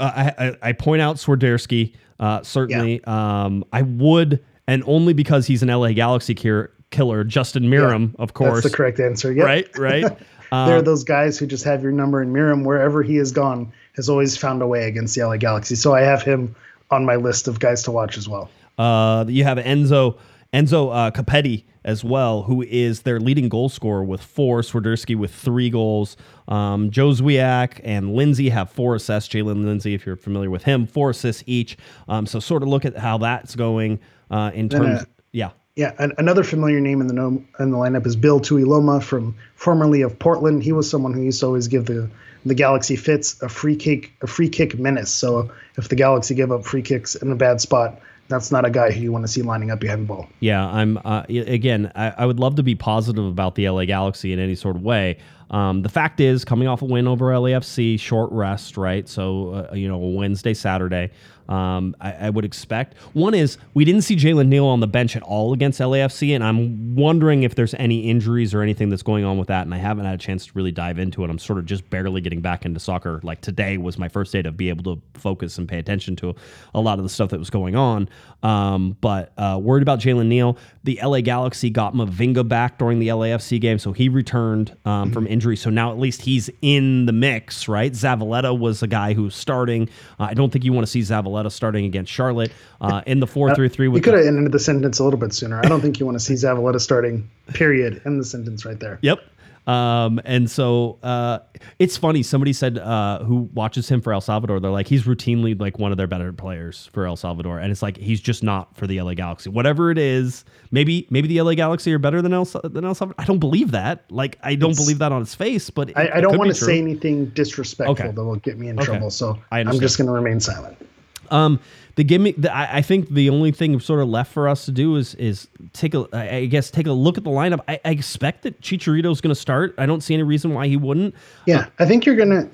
uh, I, I, I point out Swiderski. Uh, certainly, um, I would, and only because he's an LA Galaxy kier, killer. Justin Meram, of course. That's the correct answer. Yep. Right, right. There are those guys who just have your number and Meram, wherever he has gone has always found a way against the LA Galaxy. So I have him on my list of guys to watch as well. Uh, you have Enzo Enzo uh, Copetti as well, who is their leading goal scorer with four. Swiderski with three goals. Um, Jóźwiak and Lindsey have four assists. Jaylin Lindsey, if you're familiar with him, four assists each. Um, so sort of look at how that's going uh, in terms. uh, yeah. Yeah, an, another familiar name in the no, in the lineup is Bill Tuiloma from formerly of Portland. He was someone who used to always give the the Galaxy fits a free kick a free kick menace. So if the Galaxy give up free kicks in a bad spot, that's not a guy who you want to see lining up behind the ball. Yeah, I'm uh, again. I, I would love to be positive about the LA Galaxy in any sort of way. Um, the fact is, coming off a win over LAFC, short rest, right? So uh, you know, Wednesday, Saturday. Um, I, I, would expect. One is we didn't see Jalen Neal on the bench at all against LAFC, and I'm wondering if there's any injuries or anything that's going on with that. And I haven't had a chance to really dive into it. I'm sort of just barely getting back into soccer. Like today was my first day to be able to focus and pay attention to a lot of the stuff that was going on. Um, but uh, worried about Jalen Neal. The LA Galaxy got Mavinga back during the LAFC game, so he returned um, from injury. So now at least he's in the mix, right? Zavaleta was a guy who's starting. Uh, I don't think you want to see Zavaleta starting against Charlotte uh, in the four through four three three. You could have ended the sentence a little bit sooner. I don't think you want to see Zavaleta starting. Period. In the sentence right there. Yep. Um, and so uh, it's funny. Somebody said uh, who watches him for El Salvador, they're like he's routinely like one of their better players for El Salvador, and it's like he's just not for the LA Galaxy. Whatever it is, maybe maybe the LA Galaxy are better than El than El Salvador. I don't believe that. Like I don't it's, believe that on his face. But it, I, I don't want to say anything disrespectful okay. that will get me in okay. trouble. So I'm just going to remain silent. Um, the gimmick. The, I, I, think the only thing sort of left for us to do is is take a. I guess take a look at the lineup. I, I expect that Chicharito is going to start. I don't see any reason why he wouldn't. Yeah, I think you're gonna.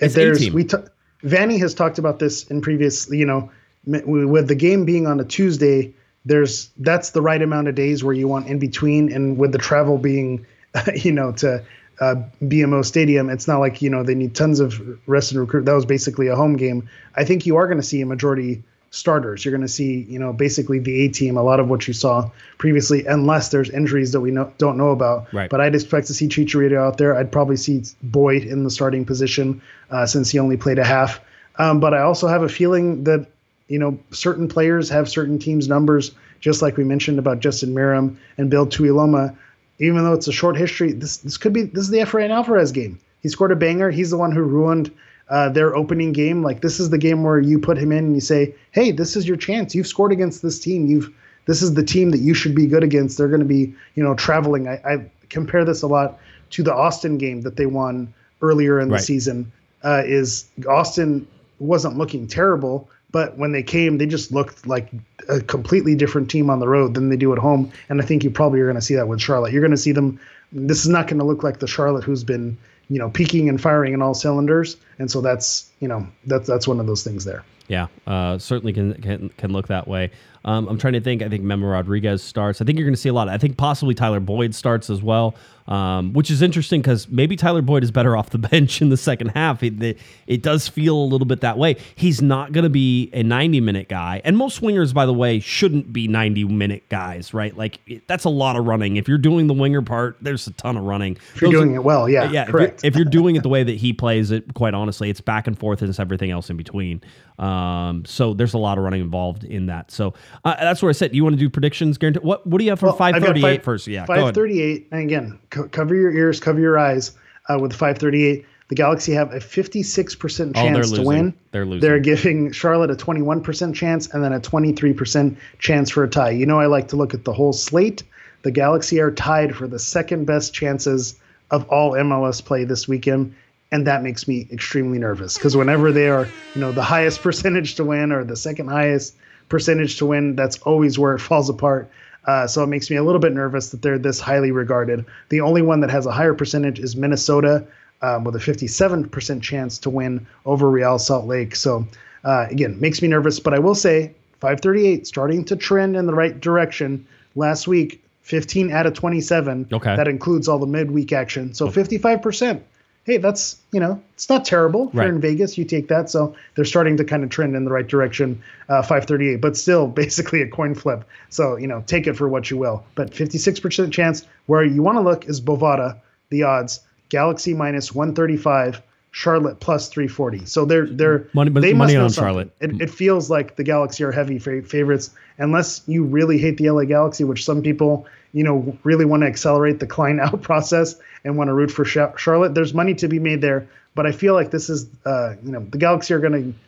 If there's we. T- Vanney has talked about this in previous. You know, with the game being on a Tuesday, there's that's the right amount of days where you want in between, and with the travel being, you know, to uh, BMO Stadium, it's not like you know they need tons of rest and recruit. That was basically a home game. I think you are going to see a majority starters. You're going to see, you know, basically the A team, a lot of what you saw previously, unless there's injuries that we know, don't know about. Right. But I'd expect to see Chicharito out there. I'd probably see Boyd in the starting position uh, since he only played a half. Um, but I also have a feeling that, you know, certain players have certain teams' numbers, just like we mentioned about Justin Meram and Bill Tuiloma. Even though it's a short history, this this could be this is the Efrain Alvarez game. He scored a banger. He's the one who ruined – uh, their opening game. Like this is the game where you put him in and you say, "Hey, this is your chance. You've scored against this team. You've this is the team that you should be good against. They're going to be, you know, traveling." I, I, compare this a lot to the Austin game that they won earlier in the season. Uh, is Austin wasn't looking terrible, but when they came, they just looked like a completely different team on the road than they do at home. And I think you probably are going to see that with Charlotte. You're going to see them. This is not going to look like the Charlotte who's been you know peaking and firing in all cylinders and so that's you know that's that's one of those things there yeah uh, certainly can, can can look that way um, i'm trying to think i think memo rodriguez starts i think you're going to see a lot i think possibly tyler boyd starts as well um, which is interesting because maybe Tyler Boyd is better off the bench in the second half. It, it, it does feel a little bit that way. He's not going to be a 90 minute guy. And most swingers, by the way, shouldn't be 90 minute guys, right? Like it, that's a lot of running. If you're doing the winger part, there's a ton of running. If you're Those doing are, it well, yeah. Yeah. Correct. If you're, if you're doing it the way that he plays it, quite honestly, it's back and forth and it's everything else in between. Um, so there's a lot of running involved in that. So uh, that's where I said, you want to do predictions? Guarantee. What, what do you have for well, 538 first? Yeah. 538. And again, co- cover your ears, cover your eyes uh, with 538. The Galaxy have a 56% chance oh, to win. They're losing. They're giving Charlotte a 21% chance and then a 23% chance for a tie. You know, I like to look at the whole slate. The Galaxy are tied for the second best chances of all MLS play this weekend. And that makes me extremely nervous because whenever they are, you know, the highest percentage to win or the second highest percentage to win, that's always where it falls apart. Uh, so it makes me a little bit nervous that they're this highly regarded. The only one that has a higher percentage is Minnesota, um, with a 57% chance to win over Real Salt Lake. So uh, again, makes me nervous. But I will say, 538 starting to trend in the right direction. Last week, 15 out of 27. Okay. That includes all the midweek action. So 55% hey, that's you know, it's not terrible. If right. you're in Vegas, you take that. So they're starting to kind of trend in the right direction. Uh, 538, but still basically a coin flip. So you know, take it for what you will. But 56% chance. Where you want to look is Bovada, the odds. Galaxy minus 135. Charlotte plus 340. So they're they're money, they money on Charlotte. It, it, feels like the Galaxy are heavy favorites, unless you really hate the LA Galaxy, which some people you know really want to accelerate the Klein out process and want to root for Charlotte. There's money to be made there, but I feel like this is uh, you know the Galaxy are going to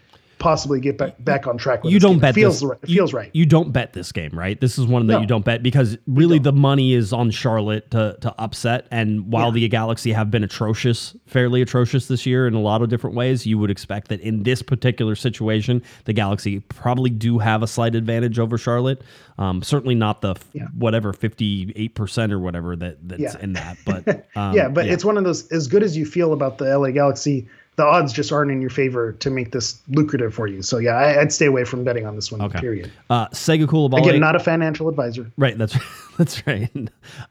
possibly get back, back on track. you don't game. bet it feels this. Right. It feels right. You don't bet this game, right? This is one that no. you don't bet because really the money is on Charlotte to to upset. And while yeah. the Galaxy have been atrocious, fairly atrocious this year in a lot of different ways, you would expect that in this particular situation, the Galaxy probably do have a slight advantage over Charlotte. Um, certainly not the yeah. whatever fifty eight percent or whatever that that's yeah. in that, but um, yeah, but it's one of those as good as you feel about the LA Galaxy the odds just aren't in your favor to make this lucrative for you. So yeah, I, would stay away from betting on this one. Okay. Period. Uh, Sega Coulibaly. Again, not a financial advisor. Right. That's that's right.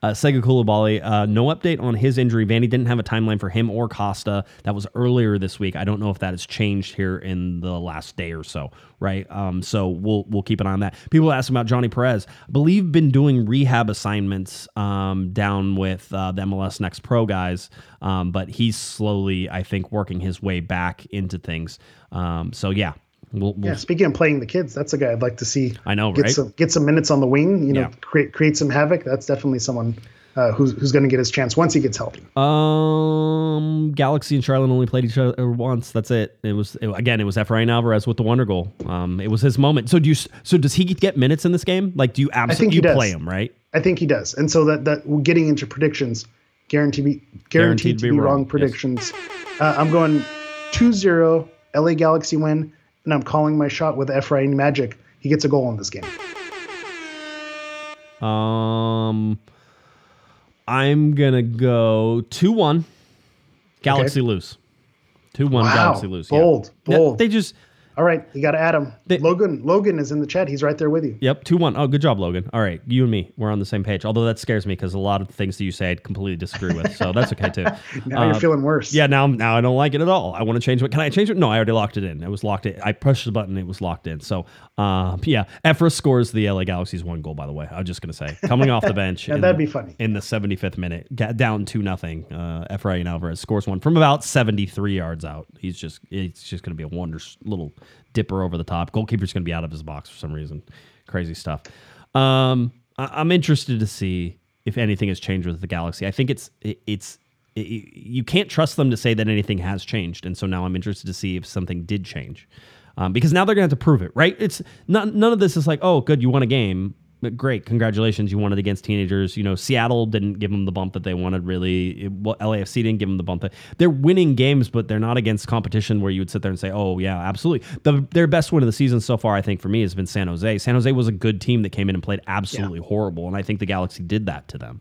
Uh, Sega Coulibaly. Uh, no update on his injury. Vanney didn't have a timeline for him or Costa. That was earlier this week. I don't know if that has changed here in the last day or so. Right. Um. So we'll we'll keep an eye on that. People ask about Johnny Perez. I believe been doing rehab assignments um down with uh, the MLS Next Pro guys. Um. But he's slowly, I think, working his way back into things. Um. So yeah, We'll, we'll yeah, speaking of playing the kids, that's a guy I'd like to see. I know, get right? Some, get some minutes on the wing. You know, Yeah. create create some havoc. That's definitely someone uh, who's who's going to get his chance once he gets healthy. Um, Galaxy and Charlotte only played each other once. That's it. It was it- again. It was Efrain Alvarez with the wonder goal. Um, it was his moment. So do you? So does he get minutes in this game? Like, do you absolutely he you does. play him right? I think he does. And so that that getting into predictions, guaranteed be, guaranteed, to be, wrong, yes. predictions. Uh, I'm going 2-0 LA Galaxy win, and I'm calling my shot with Ephraim Magic. He gets a goal in this game. Um, I'm gonna go two one. Galaxy lose. Two one. Wow, Galaxy lose. bold, Yeah, bold. They just All right, you got Adam. They- Logan Logan is in the chat. He's right there with you. Yep, two one. Oh, good job, Logan. All right, you and me, we're on the same page. Although that scares me because a lot of things that you say I completely disagree with. So that's okay too. Now you're Uh, feeling worse. Yeah, now now I don't like it at all. I want to change it. Can I change it? No, I already locked it in. It was locked in. I pushed the button. It was locked in. So, um, yeah, Efra scores the LA Galaxy's one goal. By the way, I was just gonna say, coming off the bench. Yeah, in- that'd be funny. In the 75th minute, down two nothing. Uh, Efrain Alvarez scores one from about 73 yards out. He's just it's just gonna be a wonder little dipper over the top. Goalkeeper's gonna be out of his box for some reason. Crazy stuff. Um, I- I'm interested to see if anything has changed with the Galaxy. I think it's it, it's it, you can't trust them to say that anything has changed, and so now I'm interested to see if something did change, um, because now they're gonna have to prove it, right? It's not none of this is like, oh, good, you won a game. Great, congratulations! You won it against teenagers. You know, Seattle didn't give them the bump that they wanted. Really, It- well, LAFC didn't give them the bump that they're winning games, but they're not against competition where you would sit there and say, "Oh yeah, absolutely." The, their best win of the season so far, I think, for me, has been San Jose. San Jose was a good team that came in and played absolutely horrible, and I think the Galaxy did that to them.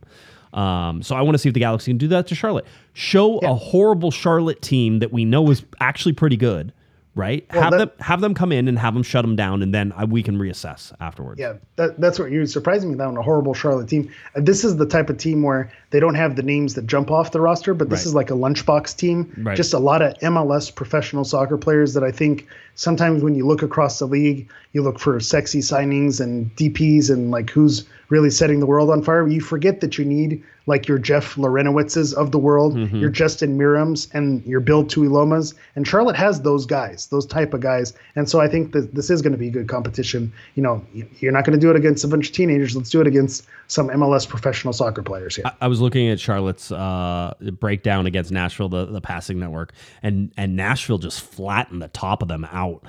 Um, so I want to see if the Galaxy can do that to Charlotte. Show a horrible Charlotte team that we know is actually pretty good, right? have that- them have them come in and have them shut them down, and then uh, we can reassess afterwards. Yeah, that, that's what you're surprising me that on a horrible Charlotte team. This is the type of team where they don't have the names that jump off the roster, but this Right. is like a lunchbox team. Right. Just a lot of MLS professional soccer players that I think sometimes when you look across the league, you look for sexy signings and DPs and like who's really setting the world on fire. You forget that you need like your Jeff Larentowiczes of the world, your Justin Merams, and your Bill Tuilomas. And Charlotte has those guys, those type of guys. And so I think that this is going to be good competition. You know, you're not going to do it against a bunch of teenagers. Let's do it against some MLS professional soccer players here. I, I was looking at Charlotte's uh, breakdown against Nashville, the, the passing network, and and Nashville just flattened the top of them out.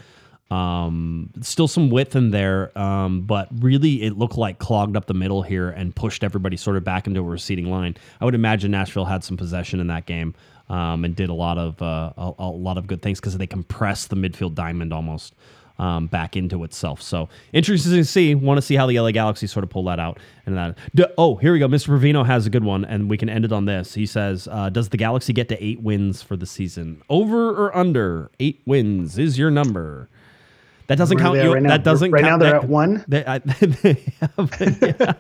Um, still some width in there, um, but really it looked like clogged up the middle here and pushed everybody sort of back into a receding line. I would imagine Nashville had some possession in that game um, and did a lot of uh, a, a lot of good things because they compressed the midfield diamond almost um, back into itself. So interesting to see. Want to see how the LA Galaxy sort of pull that out. And that. D- oh, here we go. Mr. Provino has a good one, and we can end it on this. He says, uh, "Does the Galaxy get to eight wins for the season? Over or under? Eight wins is your number." That doesn't Where count you. right now? that doesn't. Count. Right count, now they're that- at one? They, I, they have,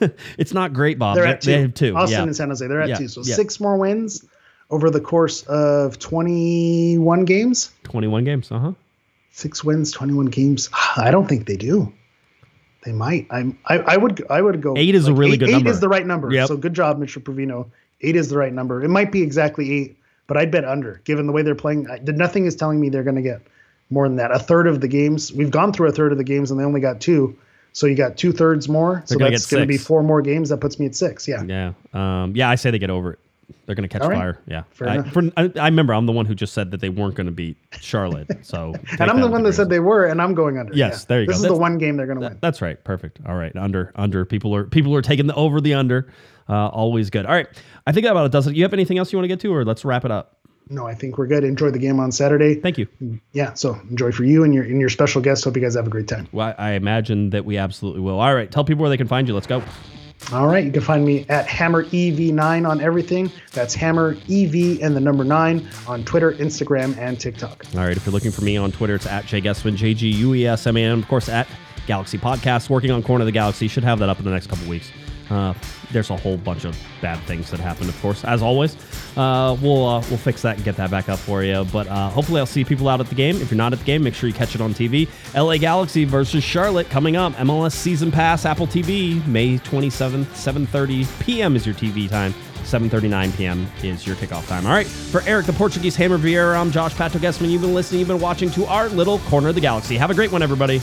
yeah. it's not great, Bob. They're They- at two. They have two. Austin yeah. and San Jose, they're at Yeah, two. So six more wins over the course of 21 games. Twenty-one games. Uh huh. Six wins, 21 games. I don't think they do. They might. I'm. I, I would. I would go. Eight is a really eight, good eight number. is the right number. Yep. So good job, Mr. Provino. Eight is the right number. It might be exactly eight, but I'd bet under, given the way they're playing. I, nothing is telling me they're going to get more than that. A third of the games. We've gone through a third of the games, and they only got two. So you got two thirds more. so gonna that's going to be four more games. That puts me at six. Yeah. Yeah. Um, yeah, I say they get over it. They're going to catch right. fire. Yeah. Fair I, for, I, I remember I'm the one who just said that they weren't going to beat Charlotte. So And I'm the one that said they were, and I'm going under. Yes, there you this go. This is That's- the one game they're going to win. That's right. Perfect. All right. Under under people are people are taking the over the under. Uh, always good. All right. I think that about it does it. You have anything else you want to get to, or let's wrap it up. No, I think we're good. Enjoy the game on Saturday. Thank you. Yeah, so enjoy for you and your and your special guests. Hope you guys have a great time. Well, I imagine that we absolutely will. All right. Tell people where they can find you. Let's go. All right, you can find me at Hammer EV9 on everything. That's Hammer EV and the number nine on Twitter, Instagram, and TikTok. All right, if you're looking for me on Twitter, it's at Jay Guesman, J G U E S M A N. Of course, at Galaxy Podcast, working on Corner of the Galaxy. Should have that up in the next couple weeks. Uh, there's a whole bunch of bad things that happened, of course, as always. Uh, we'll uh, we'll fix that and get that back up for you. But uh, hopefully, I'll see people out at the game. If you're not at the game, make sure you catch it on TV. LA Galaxy versus Charlotte coming up. MLS Season Pass, Apple TV, May 27th, 7:30 p.m. is your TV time. 7.39 p.m. is your kickoff time. All right, for Eric, the Portuguese Hammer Vieira, I'm Josh Pato Guesman. You've been listening, you've been watching to our little Corner of the Galaxy. Have a great one, everybody.